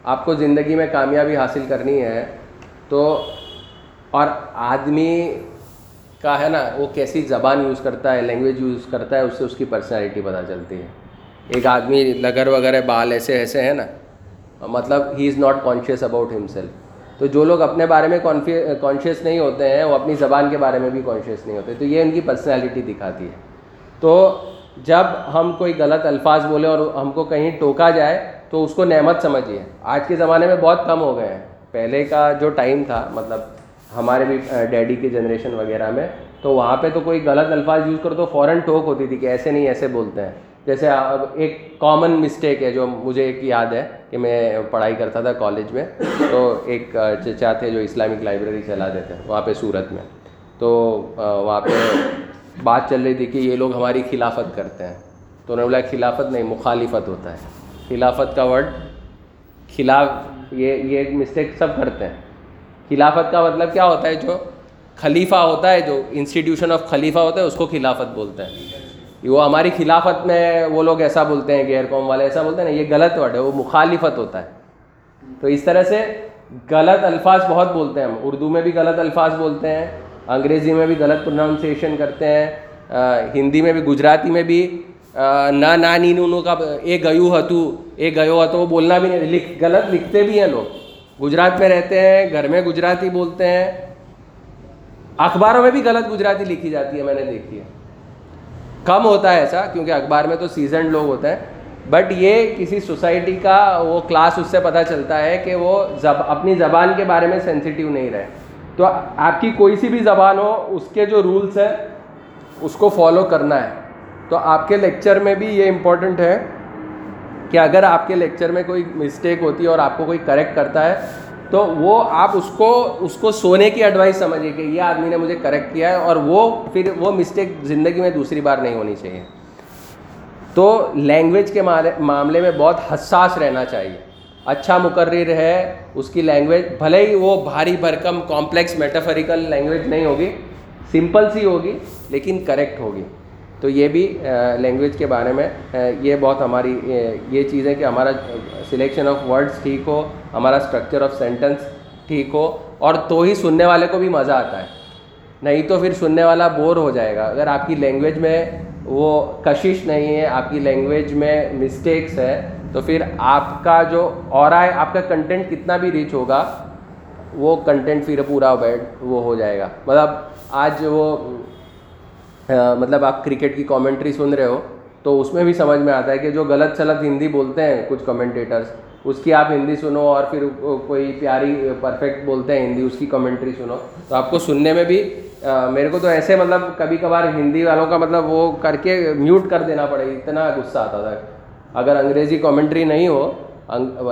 آپ کو زندگی میں کامیابی حاصل کرنی ہے، تو اور آدمی کا ہے نا، وہ کیسی زبان یوز کرتا ہے لینگویج یوز کرتا ہے، اس سے اس کی پرسنالٹی پتہ چلتی ہے۔ ایک آدمی لگر وغیرہ، بال ایسے ایسے ہیں نا مطلب he is not conscious about himself تو جو لوگ اپنے بارے میں کانشیس نہیں ہوتے ہیں، وہ اپنی زبان کے بارے میں بھی کانشیس نہیں ہوتے، تو یہ ان کی پرسنالٹی دکھاتی ہے۔ تو جب ہم کوئی غلط الفاظ بولیں اور ہم کو کہیں ٹوکا جائے تو اس کو نعمت سمجھیے۔ آج کے زمانے میں بہت کم ہو گئے ہیں۔ پہلے کا جو ٹائم تھا مطلب ہمارے بھی ڈیڈی کی جنریشن وغیرہ میں، تو وہاں پہ تو کوئی غلط الفاظ یوز کرو تو فوراً ٹوک ہوتی تھی کہ ایسے نہیں، ایسے بولتے ہیں۔ جیسے اب ایک کامن مسٹیک ہے جو مجھے ایک یاد ہے کہ میں پڑھائی کرتا تھا کالج میں۔ تو ایک چچا تھے جو اسلامک لائبریری چلا دیتے وہاں پہ صورت میں۔ تو وہاں پہ بات چل رہی تھی کہ یہ لوگ ہماری خلافت کرتے ہیں۔ تو انہوں نے بولا خلافت نہیں، مخالفت ہوتا ہے۔ خلافت کا ورڈ خلاف، یہ یہ مسٹیک سب کرتے ہیں۔ خلافت کا مطلب کیا ہوتا ہے؟ جو خلیفہ ہوتا ہے، جو انسٹیٹیوشن آف خلیفہ ہوتا ہے، اس کو خلافت بولتے ہیں۔ وہ ہماری خلافت میں وہ لوگ ایسا بولتے ہیں، غیر قوم والے ایسا بولتے ہیں نا، یہ غلط ورڈ ہے، وہ مخالفت ہوتا ہے۔ تو اس طرح سے غلط الفاظ بہت بولتے ہیں ہم۔ اردو میں بھی غلط الفاظ بولتے ہیں۔ انگریزی میں بھی غلط پروناؤنسیشن کرتے ہیں ہندی میں بھی، گجراتی میں بھی نہ نانی نونو کا اے گیو ہتو، اے گیو ہتو، وہ بولنا بھی نہیں، لکھ، غلط لکھتے بھی ہیں لوگ۔ گجرات میں رہتے ہیں، گھر میں گجراتی بولتے ہیں۔ اخباروں میں بھی غلط گجراتی لکھی جاتی ہے، میں نے دیکھی ہے۔ کم ہوتا ہے ایسا، کیونکہ اخبار میں تو سیزنڈ لوگ ہوتے ہیں۔ بٹ یہ کسی سوسائٹی کا وہ کلاس اس سے پتہ چلتا ہے کہ وہ زب، اپنی زبان کے بارے میں سینسیٹیو نہیں رہے۔ تو آپ کی کوئی سی بھی زبان ہو، اس کے جو رولس ہیں، اس کو فالو کرنا ہے۔ تو آپ کے لیکچر میں بھی یہ امپورٹنٹ ہے کہ اگر آپ کے لیکچر میں کوئی مسٹیک ہوتی ہے اور آپ کو کوئی کریکٹ کرتا ہے، تو وہ آپ اس کو اس کو سونے کی ایڈوائس سمجھیے کہ یہ آدمی نے مجھے کریکٹ کیا ہے اور وہ پھر وہ مسٹیک زندگی میں دوسری بار نہیں ہونی چاہیے۔ تو لینگویج کے معاملے میں بہت حساس رہنا چاہیے۔ اچھا مقرر ہے، اس کی لینگویج بھلے ہی وہ بھاری بھرکم کمپلیکس میٹافریکل لینگویج نہیں ہوگی سمپل سی ہوگی، لیکن کریکٹ ہوگی۔ تو یہ بھی لینگویج کے بارے میں یہ بہت ہماری یہ چیز ہے کہ ہمارا سلیکشن آف ورڈس ٹھیک ہو، ہمارا اسٹرکچر آف سینٹنس ٹھیک ہو، اور تو ہی سننے والے کو بھی مزہ آتا ہے۔ نہیں تو پھر سننے والا بور ہو جائے گا۔ اگر آپ کی لینگویج میں وہ کشش نہیں ہے، آپ کی لینگویج میں مسٹیکس ہے تو پھر آپ کا جو اور ہے، آپ کا کنٹینٹ کتنا بھی ریچ ہوگا، وہ کنٹینٹ پھر پورا بیڈ وہ ہو جائے گا۔ مطلب آج وہ مطلب آپ کرکٹ کی کامنٹری سن رہے ہو، تو اس میں بھی سمجھ میں آتا ہے کہ جو غلط چلت ہندی بولتے ہیں کچھ کمنٹیٹرس اس کی آپ ہندی سنو اور پھر کوئی پیاری پرفیکٹ بولتے ہیں ہندی، اس کی کمنٹری سنو۔ تو آپ کو سننے میں بھی میرے کو تو ایسے مطلب کبھی کبھار ہندی والوں کا مطلب وہ کر کے میوٹ کر دینا پڑے، اتنا غصہ آتا تھا۔ اگر انگریزی کامنٹری نہیں ہو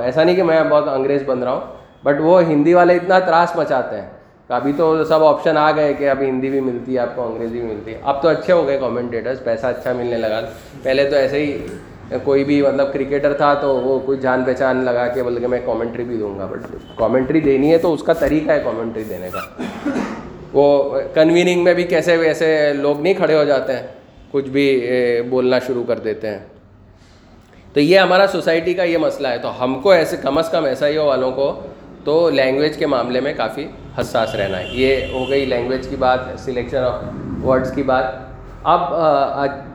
ایسا نہیں کہ میں بہت انگریز بن رہا ہوں بٹ وہ ہندی والے اتنا تراس مچاتے ہیں۔ ابھی تو سب آپشن آ گئے کہ ابھی ہندی بھی ملتی ہے، آپ کو انگریزی بھی ملتی ہے۔ اب تو اچھے ہو گئے کامنٹیٹرس پیسہ اچھا ملنے لگا۔ پہلے تو ایسے ہی کوئی بھی مطلب کرکٹر تھا تو وہ کوئی جان پہچان لگا کے بول کے میں کامنٹری بھی دوں گا۔ بٹ کامنٹری دینی ہے تو اس کا طریقہ ہے کامنٹری دینے کا۔ وہ کنویننگ میں بھی کیسے ویسے لوگ نہیں کھڑے ہو جاتے ہیں، کچھ بھی بولنا شروع کر دیتے ہیں۔ تو یہ ہمارا سوسائٹی کا یہ مسئلہ ہے۔ تو ہم کو ایسے کم از کم ایسا ہی ہو والوں کو تو لینگویج کے معاملے میں کافی حساس رہنا ہے۔ یہ ہو گئی لینگویج کی بات سلیکشن آف ورڈس کی بات۔ اب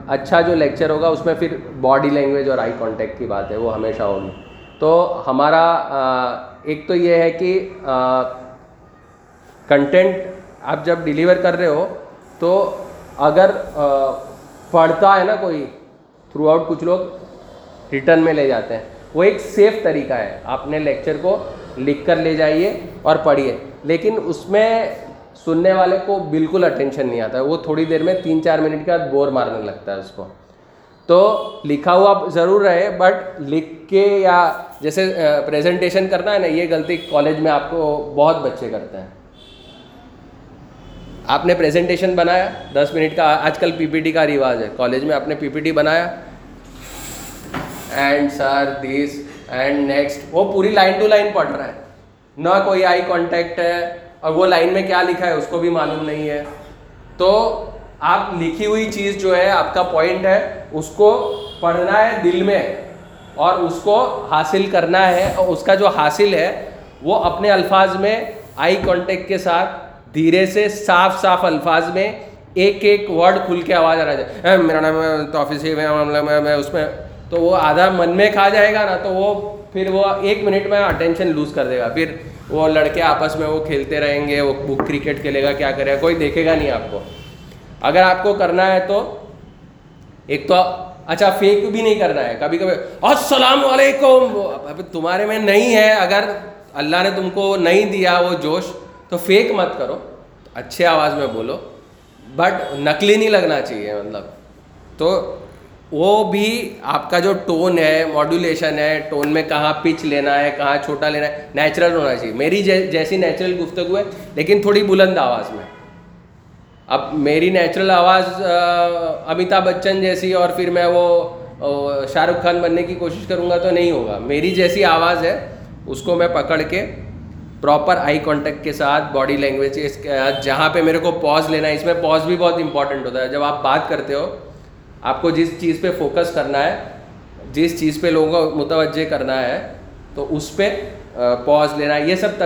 اچھا جو لیکچر ہوگا، اس میں پھر باڈی لینگویج اور آئی کانٹیکٹ کی بات ہے، وہ ہمیشہ ہوگی۔ تو ہمارا ایک تو یہ ہے کہ کنٹینٹ آپ جب ڈیلیور کر رہے ہو، تو اگر پڑھتا ہے نا کوئی تھرو آؤٹ کچھ لوگ ریٹرن میں لے جاتے ہیں۔ وہ ایک سیف طریقہ ہے۔ آپ نے لیکچر کو لکھ کر لے جائیے اور پڑھیے۔ لیکن اس میں سننے والے کو بالکل اٹینشن نہیں آتا۔ ہے وہ تھوڑی دیر میں تین چار منٹ کے بعد بور مارنے لگتا ہے اس کو۔ تو لکھا ہوا ضرور رہے بٹ لکھ کے یا جیسے پریزنٹیشن کرنا ہے نا، یہ غلطی کالج میں آپ کو بہت بچے کرتے ہیں۔ آپ نے پریزنٹیشن بنایا، دس منٹ کا، آج کل پی پی ٹی کا رواج ہے۔ کالج میں آپ نے پی پی ٹی بنایا and sir this and next وہ پوری لائن ٹو لائن پڑھ رہا ہے۔ نہ کوئی آئی کانٹیکٹ ہے۔ اور وہ لائن میں کیا لکھا ہے اس کو بھی معلوم نہیں ہے۔ تو آپ لکھی ہوئی چیز جو ہے، آپ کا پوائنٹ ہے، اس کو پڑھنا ہے دل میں۔ اور اس کو حاصل کرنا ہے۔ اور اس کا جو حاصل ہے، وہ اپنے الفاظ میں آئی کانٹیکٹ کے ساتھ، دھیرے سے صاف صاف الفاظ میں ایک ایک ورڈ کھل کے آواز آ رہا ہے۔ میرا نام تو آفس ہی میں اس میں۔ تو وہ آدھا من میں کھا جائے گا نا تو وہ پھر وہ ایک منٹ میں اٹینشن لوز کر دے گا۔ پھر وہ لڑکے آپس میں وہ کھیلتے رہیں گے، وہ کرکٹ کھیلے گا، کیا کرے گا؟ کوئی دیکھے گا نہیں آپ کو۔ اگر آپ کو کرنا ہے تو ایک تو اچھا فیک بھی نہیں کرنا ہے۔ کبھی کبھی السلام علیکم تمہارے میں نہیں ہے، اگر اللہ نے تم کو نہیں دیا وہ جوش، تو فیک مت کرو۔ اچھے آواز میں بولو۔ بٹ نقلی نہیں لگنا چاہیے مطلب۔ تو وہ بھی آپ کا جو ٹون ہے ماڈولیشن ہے ٹون میں کہاں پچ لینا ہے، کہاں چھوٹا لینا ہے نیچرل ہونا چاہیے۔ میری جیسی نیچرل گفتگو ہے، لیکن تھوڑی بلند آواز میں۔ اب میری نیچرل آواز امیتابھ بچن جیسی اور پھر میں وہ شاہ رخ خان بننے کی کوشش کروں گا تو نہیں ہوگا۔ میری جیسی آواز ہے، اس کو میں پکڑ کے پراپر آئی کانٹیکٹ کے ساتھ باڈی لینگویج جہاں پہ میرے کو پوز لینا ہے، اس میں پوز بھی بہت امپورٹنٹ ہوتا ہے۔ جب آپ بات کرتے ہو آپ کو جس چیز پہ فوکس کرنا ہے، جس چیز پہ لوگوں کو متوجہ کرنا ہے، تو اس پہ پوز لینا ہے۔ یہ سب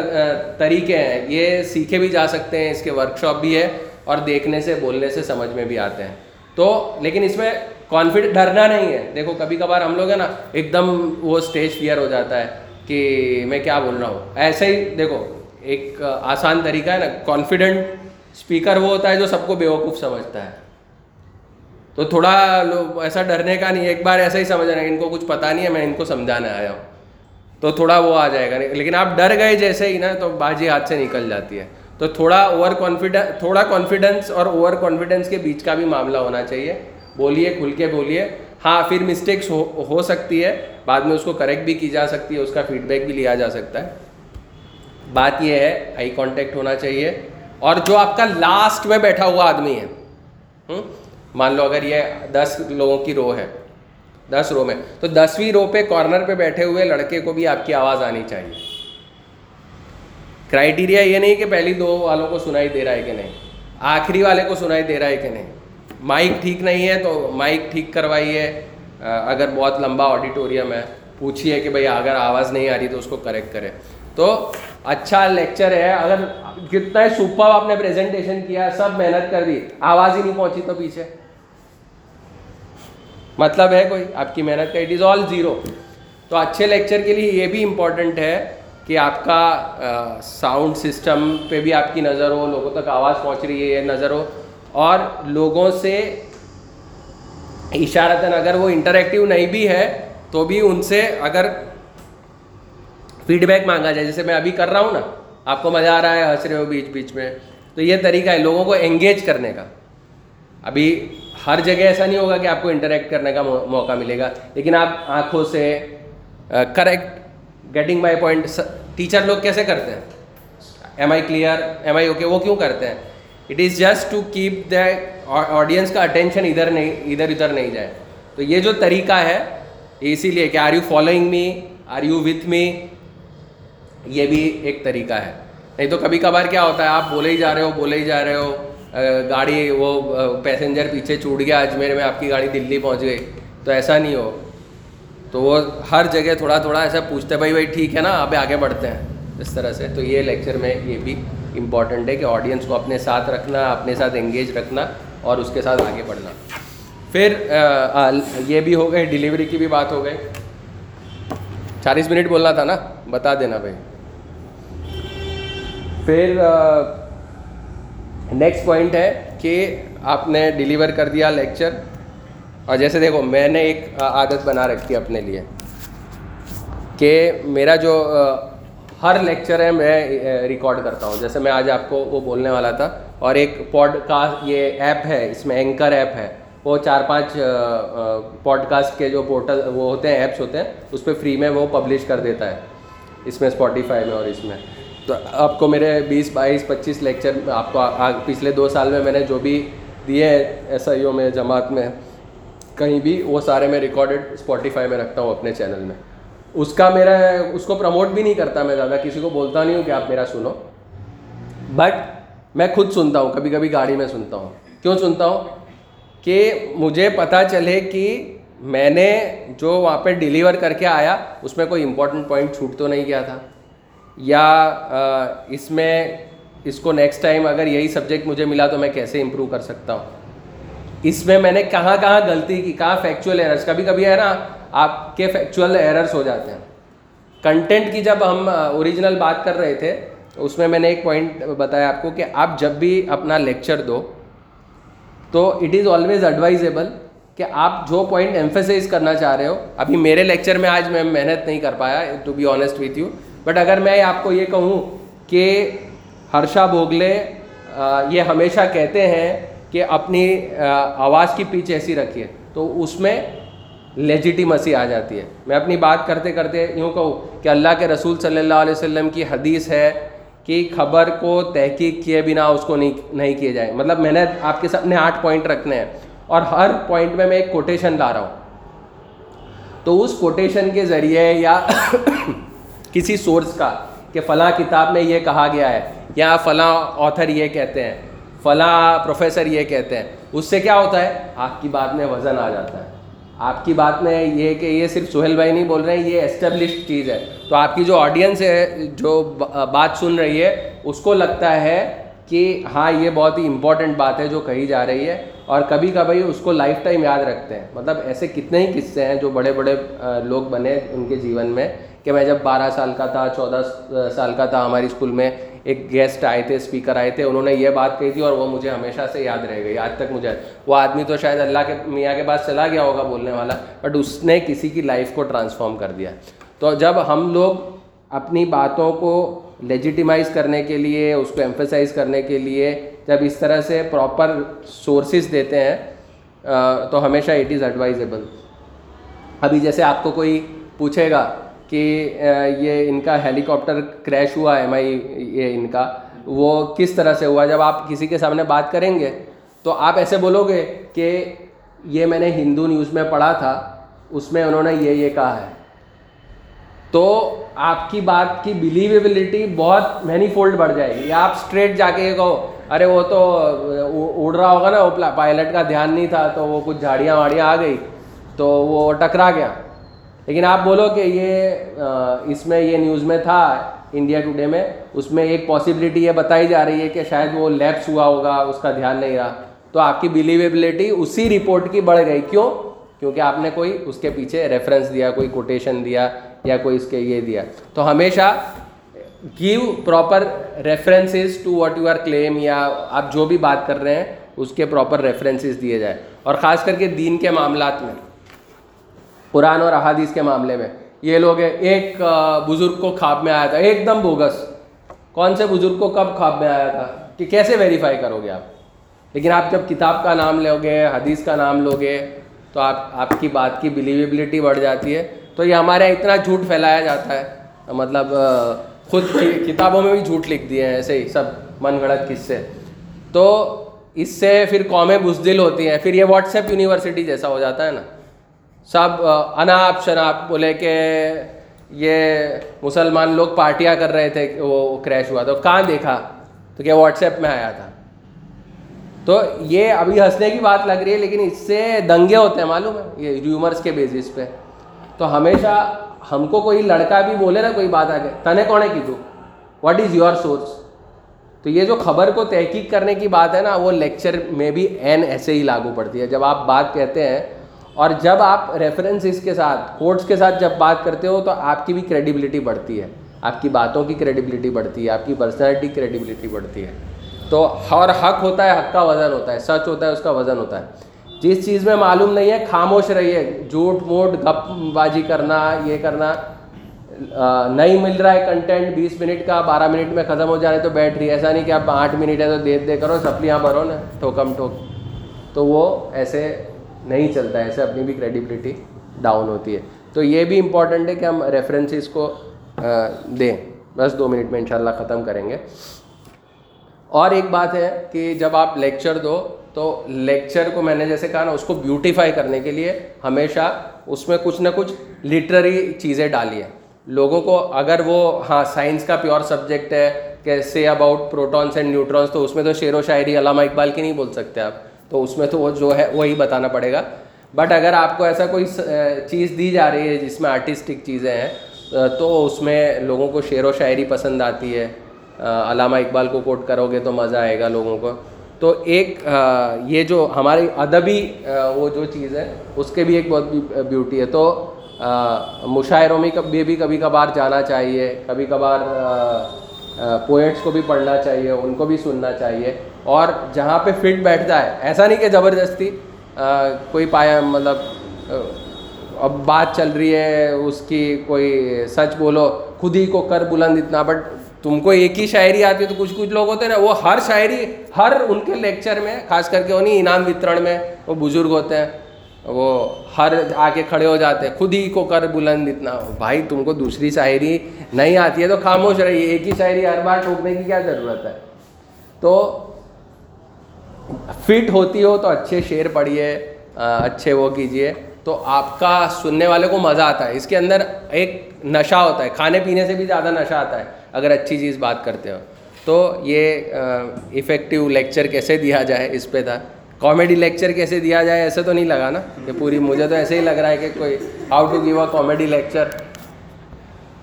طریقے ہیں۔ یہ سیکھے بھی جا سکتے ہیں، اس کے ورک شاپ بھی ہے اور دیکھنے سے، بولنے سے، سمجھ میں بھی آتے ہیں۔ تو، لیکن اس میں کانفیڈ ڈرنا نہیں ہے۔ دیکھو کبھی کبھار ہم لوگ ہیں نا ایک دم وہ اسٹیج فیئر ہو جاتا ہے کہ میں کیا بول رہا ہوں۔ ایسے ہی، دیکھو، ایک آسان طریقہ ہے نا۔ کانفیڈنٹ اسپیکر وہ ہوتا ہے جو سب کو بیوقوف سمجھتا ہے۔ تو تھوڑا ایسا ڈرنے کا نہیں، ایک بار ایسا ہی سمجھ رہے ہیں ان کو کچھ پتا نہیں ہے، میں ان کو سمجھانے آیا ہوں۔ تو تھوڑا وہ آ جائے گا۔ لیکن آپ ڈر گئے جیسے ہی نا، تو بازی ہاتھ سے نکل جاتی ہے۔ تو تھوڑا اوور کانفیڈنس تھوڑا کانفیڈنس اور اوور کانفیڈنس کے بیچ کا بھی معاملہ ہونا چاہیے۔ بولیے، کھل کے بولیے۔ ہاں پھر مسٹیکس ہو ہو سکتی ہے۔ بعد میں اس کو کریکٹ بھی کی جا سکتی ہے، اس کا فیڈ بیک بھی لیا جا سکتا ہے۔ بات یہ ہے آئی کانٹیکٹ ہونا چاہیے۔ اور جو آپ کا لاسٹ میں بیٹھا ہوا آدمی ہے مان لو اگر یہ دس لوگوں کی رو ہے، دس رو میں، تو دسویں رو پہ کارنر پہ بیٹھے ہوئے لڑکے کو بھی آپ کی آواز آنی چاہیے۔ کرائٹیریا یہ نہیں کہ پہلی دو والوں کو سنائی دے رہا ہے کہ نہیں، آخری والے کو سنائی دے رہا ہے کہ نہیں۔ مائک ٹھیک نہیں ہے تو مائک ٹھیک کروائیے۔ اگر بہت لمبا آڈیٹوریم ہے، پوچھیے کہ بھائی اگر آواز نہیں آ رہی تو اس کو کریکٹ کرے تو اچھا لیکچر ہے، اگر کتنا سپر آپ نے پریزنٹیشن کیا، سب محنت کر دی، آواز ہی نہیں پہنچی تو پیچھے۔ مطلب ہے کوئی، آپ کی محنت کا اٹ از آل زیرو تو اچھے لیکچر کے لیے یہ بھی امپورٹنٹ ہے کہ آپ کا ساؤنڈ سسٹم پہ بھی آپ کی نظر ہو، لوگوں تک آواز پہنچ رہی ہے نظر ہو۔ اور لوگوں سے اشارتاً اگر وہ انٹریکٹیو نہیں بھی ہے، تو بھی ان سے اگر فیڈ بیک مانگا جائے، جیسے میں ابھی کر رہا ہوں نا، آپ کو مزہ آ رہا ہے، ہنس رہے ہو بیچ بیچ میں۔ تو یہ طریقہ ہے لوگوں کو انگیج کرنے کا۔ ابھی ہر جگہ ایسا نہیں ہوگا کہ آپ کو انٹریکٹ کرنے کا موقع ملے گا۔ لیکن آپ آنکھوں سے correct getting my point teacher لوگ کیسے کرتے ہیں؟ Am I clear am I okay وہ کیوں کرتے ہیں؟ It is just to keep the audience کا اٹینشن ادھر نہیں، ادھر ادھر نہیں جائے۔ تو یہ جو طریقہ ہے، اسی لیے کہ are you following me are you with me یہ بھی ایک طریقہ ہے۔ نہیں تو کبھی کبھار کیا ہوتا ہے، آپ بولے ہی جا رہے ہو، بولے ہی جا رہے ہو۔ گاڑی وہ پیسنجر پیچھے چھوٹ گیا، اجمیر میں آپ کی گاڑی دلی پہنچ گئی۔ تو ایسا نہیں ہو۔ تو وہ ہر جگہ تھوڑا تھوڑا ایسا پوچھتے بھائی بھائی، ٹھیک ہے نا ابھی آگے بڑھتے ہیں۔ اس طرح سے۔ تو یہ لیکچر میں یہ بھی امپورٹنٹ ہے کہ آڈینس کو اپنے ساتھ رکھنا، اپنے ساتھ انگیج رکھنا اور اس کے ساتھ آگے بڑھنا۔ پھر یہ بھی ہو گئے ڈلیوری کی بھی بات ہو گئی۔ چالیس منٹ بولنا تھا نا؟ بتا دینا بھائی۔ پھر نیکسٹ پوائنٹ ہے کہ آپ نے ڈلیور کر دیا لیکچر اور جیسے دیکھو میں نے ایک عادت بنا رکھی اپنے لیے کہ میرا جو ہر لیکچر ہے میں ریکارڈ کرتا ہوں۔ جیسے میں آج آپ کو وہ بولنے والا تھا اور ایک پوڈ کاسٹ یہ ایپ ہے، اس میں اینکر ایپ ہے۔ وہ چار پانچ پوڈ کاسٹ کے جو پورٹل وہ ہوتے ہیں ایپس ہوتے ہیں، اس پہ فری میں وہ پبلش کر دیتا ہے۔ اس میں اسپوٹیفائی میں اور اس میں۔ تو آپ کو میرے بیس، بائیس، پچیس لیکچر آپ کو پچھلے دو سال میں میں نے جو بھی دیے ایس آئی او میں، جماعت میں، کہیں بھی، وہ سارے میں ریکارڈیڈ اسپوٹیفائی میں رکھتا ہوں اپنے چینل میں۔ اس کا میرا، اس کو پروموٹ بھی نہیں کرتا میں زیادہ، کسی کو بولتا نہیں ہوں کہ آپ میرا سنو۔ بٹ میں خود سنتا ہوں کبھی کبھی گاڑی میں سنتا ہوں۔ کیوں سنتا ہوں؟ کہ مجھے پتہ چلے کہ میں نے جو وہاں پہ ڈیلیور کر کے آیا، اس میں کوئی امپورٹنٹ پوائنٹ چھوٹ تو نہیں کیا تھا۔ یا اس میں اس کو نیکسٹ ٹائم اگر یہی سبجیکٹ مجھے ملا تو میں کیسے امپروو کر سکتا ہوں؟ اس میں میں نے کہاں کہاں غلطی کی، کہاں فیکچوئل ایررس کبھی کبھی ہے نا، آپ کے فیکچوئل ایررس ہو جاتے ہیں۔ کنٹینٹ کی جب ہم اوریجنل بات کر رہے تھے، اس میں میں نے ایک پوائنٹ بتایا آپ کو کہ آپ جب بھی اپنا لیکچر دو، تو اٹ از آلویز ایڈوائزیبل کہ آپ جو پوائنٹ ایمفیسائز کرنا چاہ رہے ہو، ابھی میرے لیکچر میں آج میں محنت نہیں کر پایا to be honest with you but اگر میں آپ کو یہ کہوں کہ ہرشا بھوگلے یہ ہمیشہ کہتے ہیں کہ اپنی آواز کی پیچ ایسی رکھیے، تو اس میں لیجیٹیمسی آ جاتی ہے۔ میں اپنی بات کرتے کرتے یوں کہوں کہ اللہ کے رسول صلی اللہ علیہ وسلم کی حدیث ہے کہ خبر کو تحقیق کیے بنا اس کو نہیں نہیں کیے جائے۔ مطلب میں نے آپ کے سامنے آٹھ پوائنٹ رکھنے ہیں اور ہر پوائنٹ میں میں ایک کوٹیشن لا رہا ہوں۔ تو اس کوٹیشن کے ذریعے یا کسی سورس کا کہ فلاں کتاب میں یہ کہا گیا ہے یا فلاں آتھر یہ کہتے ہیں، فلاں پروفیسر یہ کہتے ہیں۔ اس سے کیا ہوتا ہے؟ آپ کی بات میں وزن آ جاتا ہے۔ آپ کی بات میں یہ کہ یہ صرف سہیل بھائی نہیں بول رہے ہیں، یہ اسٹیبلشڈ چیز ہے۔ تو آپ کی جو آڈینس ہے، جو بات سن رہی ہے، اس کو لگتا ہے کہ ہاں یہ بہت ہی امپورٹنٹ بات ہے جو کہی جا رہی ہے۔ اور کبھی کبھی اس کو لائف ٹائم یاد رکھتے ہیں۔ مطلب ایسے کتنے ہی قصے ہیں جو بڑے بڑے لوگ بنے ان کے جیون میں۔ کہ میں جب بارہ سال کا تھا، چودہ سال کا تھا ہماری اسکول میں، ایک گیسٹ آئے تھے اسپیکر آئے تھے، انہوں نے یہ بات کہی تھی اور وہ مجھے ہمیشہ سے یاد رہ گئی، آج تک مجھے وہ آدمی تو شاید اللہ کے میاں کے پاس چلا گیا ہوگا بولنے والا بٹ اس نے کسی کی لائف کو ٹرانسفارم کر دیا۔ تو جب ہم لوگ اپنی باتوں کو لیجیٹیمائز کرنے کے لیے، اس کو ایمفیسائز کرنے کے لیے جب اس طرح سے پراپر سورسز دیتے ہیں تو ہمیشہ اٹ از ایڈوائزیبل ابھی جیسے آپ کو کوئی پوچھے گا کہ یہ ان کا ہیلی کاپٹر کریش ہوا، ایم آئی، یہ ان کا، وہ کس طرح سے ہوا؟ جب آپ کسی کے سامنے بات کریں گے تو آپ ایسے بولو گے کہ یہ میں نے ہندو نیوز میں پڑھا تھا، اس میں انہوں نے یہ یہ کہا ہے۔ تو آپ کی بات کی بلیویبلٹی بہت مینی فولڈ بڑھ جائے گی۔ آپ اسٹریٹ جا کے یہ کہو، ارے وہ تو اڑ رہا ہوگا نا، وہ پائلٹ کا دھیان نہیں تھا، تو وہ کچھ جھاڑیاں واڑیاں آ گئی، تو وہ ٹکرا گیا۔ لیکن آپ بولو کہ یہ اس میں یہ نیوز میں تھا انڈیا ٹوڈے میں، اس میں ایک پاسبلٹی یہ بتائی جا رہی ہے کہ شاید وہ لیپس ہوا ہوگا، اس کا دھیان نہیں رہا۔ تو آپ کی بلیویبلٹی اسی رپورٹ کی بڑھ گئی۔ کیوں؟ کیونکہ آپ نے کوئی اس کے پیچھے ریفرنس دیا، کوئی کوٹیشن دیا یا کوئی اس کے یہ دیا۔ تو ہمیشہ give proper references to what you are claim یا آپ جو بھی بات کر رہے ہیں، اس کے پراپر ریفرنسز دیے جائے اور خاص کر کے دین کے معاملات میں۔ قرآن اور احادیث کے معاملے میں۔ یہ لوگ ہیں، ایک بزرگ کو خواب میں آیا تھا۔ ایک دم بوگس۔ کون سے بزرگ کو کب خواب میں آیا تھا؟ کہ کیسے ویریفائی کرو گے آپ؟ لیکن آپ جب کتاب کا نام لو گے حدیث کا نام لو گے تو آپ آپ کی بات کی بلیویبلٹی بڑھ جاتی ہے۔ تو یہ ہمارے یہاں اتنا جھوٹ پھیلایا جاتا ہے۔ مطلب خود کتابوں میں بھی جھوٹ لکھ دیے ہیں، ایسے ہی سب من گھڑت قصے تو اس سے پھر قومیں بزدل ہوتی ہیں۔ پھر یہ واٹس ایپ یونیورسٹی جیسا ہو جاتا ہے نا۔ سب اناپ، شناپ بولے کہ یہ مسلمان لوگ پارٹیاں کر رہے تھے، وہ کریش ہوا تو کہاں دیکھا تو کیا واٹس ایپ میں آیا تھا۔ تو یہ ابھی ہنسنے کی بات لگ رہی ہے، لیکن اس سے دنگے ہوتے ہیں، معلوم ہے، یہ ریومرس کے بیسس پہ۔ تو ہمیشہ ہم کو کوئی لڑکا بھی بولے نا، کوئی بات آ کے تنے کونے کی تو واٹ از یور سورس تو یہ جو خبر کو تحقیق کرنے کی بات ہے نا، وہ لیکچر میں بھی این ایسے ہی لاگو پڑتی ہے۔ جب آپ بات کہتے ہیں اور جب آپ ریفرنس اس کے ساتھ کوٹس کے ساتھ جب بات کرتے ہو تو آپ کی بھی کریڈیبلٹی بڑھتی ہے۔ آپ کی باتوں کی کریڈیبلٹی بڑھتی ہے، آپ کی پرسنالٹی کریڈیبلٹی بڑھتی ہے۔ تو اور حق ہوتا ہے، حق کا وزن ہوتا ہے، سچ ہوتا ہے، اس کا وزن ہوتا ہے۔ جس چیز میں معلوم نہیں ہے، خاموش رہیے۔ جھوٹ موٹ، گپ بازی کرنا، یہ کرنا۔ نہیں مل رہا ہے کنٹینٹ بیس منٹ کا، بارہ منٹ میں ختم ہو جا رہے تو بیٹھ رہی ہے ایسا نہیں کہ آپ آٹھ منٹ ہے تو دے دے کرو، سپلیاں بھرو نا، ٹھوکم ٹھوک۔ تو وہ ایسے نہیں چلتا ہے، ایسے اپنی بھی کریڈیبلٹی ڈاؤن ہوتی ہے۔ تو یہ بھی امپورٹنٹ ہے کہ ہم ریفرنسز کو دیں۔ بس دو منٹ میں انشاءاللہ ختم کریں گے۔ اور ایک بات ہے کہ جب آپ لیکچر دو، تو لیکچر کو میں نے جیسے کہا نا، اس کو بیوٹیفائی کرنے کے لیے ہمیشہ اس میں کچھ نہ کچھ لٹرری چیزیں ڈالی ہیں لوگوں کو اگر وہ ہاں سائنس کا پیور سبجیکٹ ہے، کہ سے اباؤٹ پروٹونس اینڈ نیوٹرونس تو اس میں تو شعر و شاعری علامہ اقبال کی نہیں بول سکتے آپ۔ تو اس میں تو وہ جو ہے وہی بتانا پڑے گا۔ بٹ اگر آپ کو ایسا کوئی چیز دی جا رہی ہے جس میں آرٹسٹک چیزیں ہیں تو اس میں لوگوں کو شعر و شاعری پسند آتی ہے۔ علامہ اقبال کو کوٹ کرو گے تو مزہ آئے گا لوگوں کو۔ تو ایک یہ جو ہماری ادبی وہ جو چیز ہے، اس کے بھی ایک بہت بیوٹی ہے۔ تو مشاعروں میں بھی بھی کبھی کبھار جانا چاہیے، کبھی کبھار پوئٹس کو بھی پڑھنا چاہیے، ان کو بھی سننا چاہیے۔ اور جہاں پہ فٹ بیٹھتا ہے ایسا نہیں کہ زبردستی کوئی پایا مطلب اب بات چل رہی ہے، اس کی کوئی سچ بولو، خود ہی کو کر بلند اتنا بٹ تم کو ایک ہی شاعری آتی ہے تو کچھ کچھ لوگ ہوتے ہیں نا، وہ ہر شاعری، ہر ان کے لیکچر میں، خاص کر کے انہیں انعام وترن میں، وہ بزرگ ہوتے ہیں، وہ ہر آ کے کھڑے ہو جاتے ہیں، خود ہی کو کر بلند اتنا، بھائی تم کو دوسری شاعری نہیں آتی ہے تو خاموش رہیے ایک ہی شاعری ہر بار ٹھوکنے کی کیا ضرورت ہے؟ تو فٹ ہوتی ہو تو اچھے شعر پڑھیے اچھے وہ کیجیے۔ تو آپ کا سننے والے کو مزہ آتا ہے۔ اس کے اندر ایک نشہ ہوتا ہے، کھانے پینے سے بھی زیادہ نشہ آتا ہے، اگر اچھی چیز بات کرتے ہو۔ تو یہ افیکٹو لیکچر کیسے دیا جائے؟ اس پہ تھا۔ کامیڈی لیکچر کیسے دیا جائے؟ ایسے تو نہیں لگا نا کہ پوری، مجھے تو ایسے ہی لگ رہا ہے کہ کوئی how to give a comedy lecture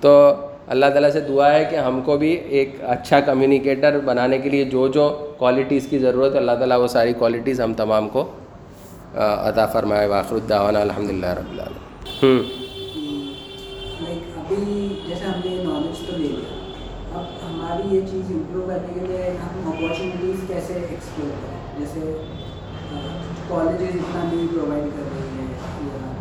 تو اللہ تعالیٰ سے دعا ہے کہ ہم کو بھی ایک اچھا کمیونیکیٹر بنانے کے لیے جو جو کوالٹیز کی ضرورت ہے اللہ تعالیٰ وہ ساری کوالٹیز ہم تمام کو عطا فرمائے۔ واخر الدعوانا الحمد للہ رب العالمین۔ ہوں۔ ابھی جیسے ہم نے نالج تو لے لیا۔ اب ہماری یہ چیز امپروو کرنے کے لیے ہم اپارچونیٹیز کیسے ایکسپلور کریں؟ جیسے کالجز اتنا نہیں پرووائڈ کر رہی ہیں۔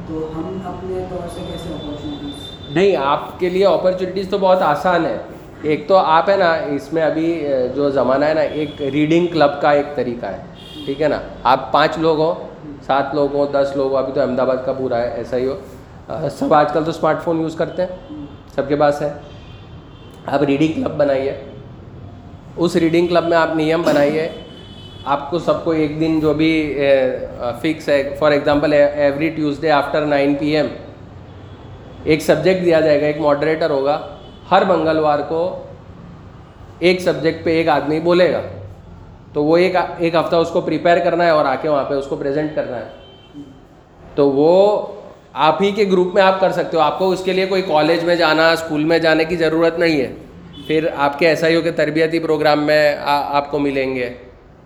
تو ہم اپنے طور سے کیسے اپارچونیٹیز نہیں، آپ کے لیے اپرچونیٹیز تو بہت آسان ہے ایک تو آپ ہے نا، اس میں ابھی جو زمانہ ہے نا، ایک ریڈنگ کلب کا ایک طریقہ ہے۔ ٹھیک ہے نا؟ آپ پانچ لوگ ہو سات لوگ ہوں، دس لوگ ہوں، ابھی تو احمد آباد کا پورا ہے، ایسا ہی ہو۔ سب آج کل تو اسمارٹ فون یوز کرتے ہیں، سب کے پاس ہے۔ آپ ریڈنگ کلب بنائیے۔ اس ریڈنگ کلب میں آپ نیم بنائیے۔ آپ کو سب کو ایک دن جو بھی فکس ہے۔ For example every Tuesday after nine P M ایک سبجیکٹ دیا جائے گا، ایک ماڈریٹر ہوگا، ہر منگلوار کو ایک سبجیکٹ پہ ایک آدمی بولے گا۔ تو وہ ایک ایک ہفتہ اس کو پریپیئر کرنا ہے اور آ کے وہاں پہ اس کو پریزنٹ کرنا ہے۔ تو وہ آپ ہی کے گروپ میں آپ کر سکتے ہو۔ آپ کو اس کے لیے کوئی کالج میں جانا اسکول میں جانے کی ضرورت نہیں ہے۔ پھر آپ کے ایس آئی او کے تربیتی پروگرام میں آپ کو ملیں گے۔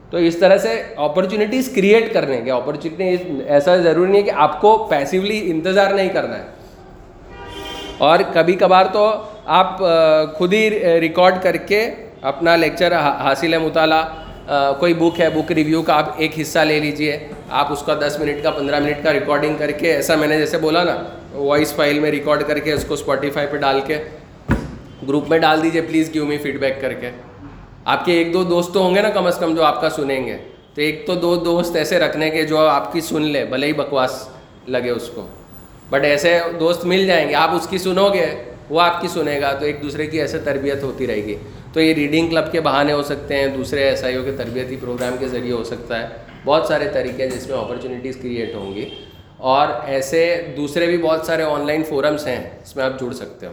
تو اس طرح سے اپرچونیٹیز کریٹ کرنے کے اپرچونیٹی ایسا ضروری نہیں ہے کہ آپ کو پیسیولی انتظار نہیں کرنا ہے۔ اور کبھی کبھار تو آپ خود ہی ریکارڈ کر کے اپنا لیکچر حاصل ہے مطالعہ کوئی بک ہے، بک ریویو کا آپ ایک حصہ لے لیجیے، آپ اس کا دس منٹ کا، پندرہ منٹ کا ریکارڈنگ کر کے، ایسا میں نے جیسے بولا نا، وائس فائل میں ریکارڈ کر کے اس کو اسپوٹیفائی پہ ڈال کے، گروپ میں ڈال دیجیے please give me feedback کر کے۔ آپ کے ایک دو دوست تو ہوں گے نا کم از کم جو آپ کا سنیں گے۔ تو ایک تو دو دوست ایسے رکھنے کے جو آپ کی سن لے، بھلے ہی بکواس لگے اس کو۔ بٹ ایسے دوست مل جائیں گے، آپ اس کی سنو گے، وہ آپ کی سنے گا، تو ایک دوسرے کی ایسے تربیت ہوتی رہے گی۔ تو یہ ریڈنگ کلب کے بہانے ہو سکتے ہیں، دوسرے ایس آئی او کے تربیتی پروگرام کے ذریعے ہو سکتا ہے۔ بہت سارے طریقے ہیں جس میں اپرچونیٹیز کریٹ ہوں گی۔ اور ایسے دوسرے بھی بہت سارے آن لائن فورمس ہیں، اس میں آپ جڑ سکتے ہو۔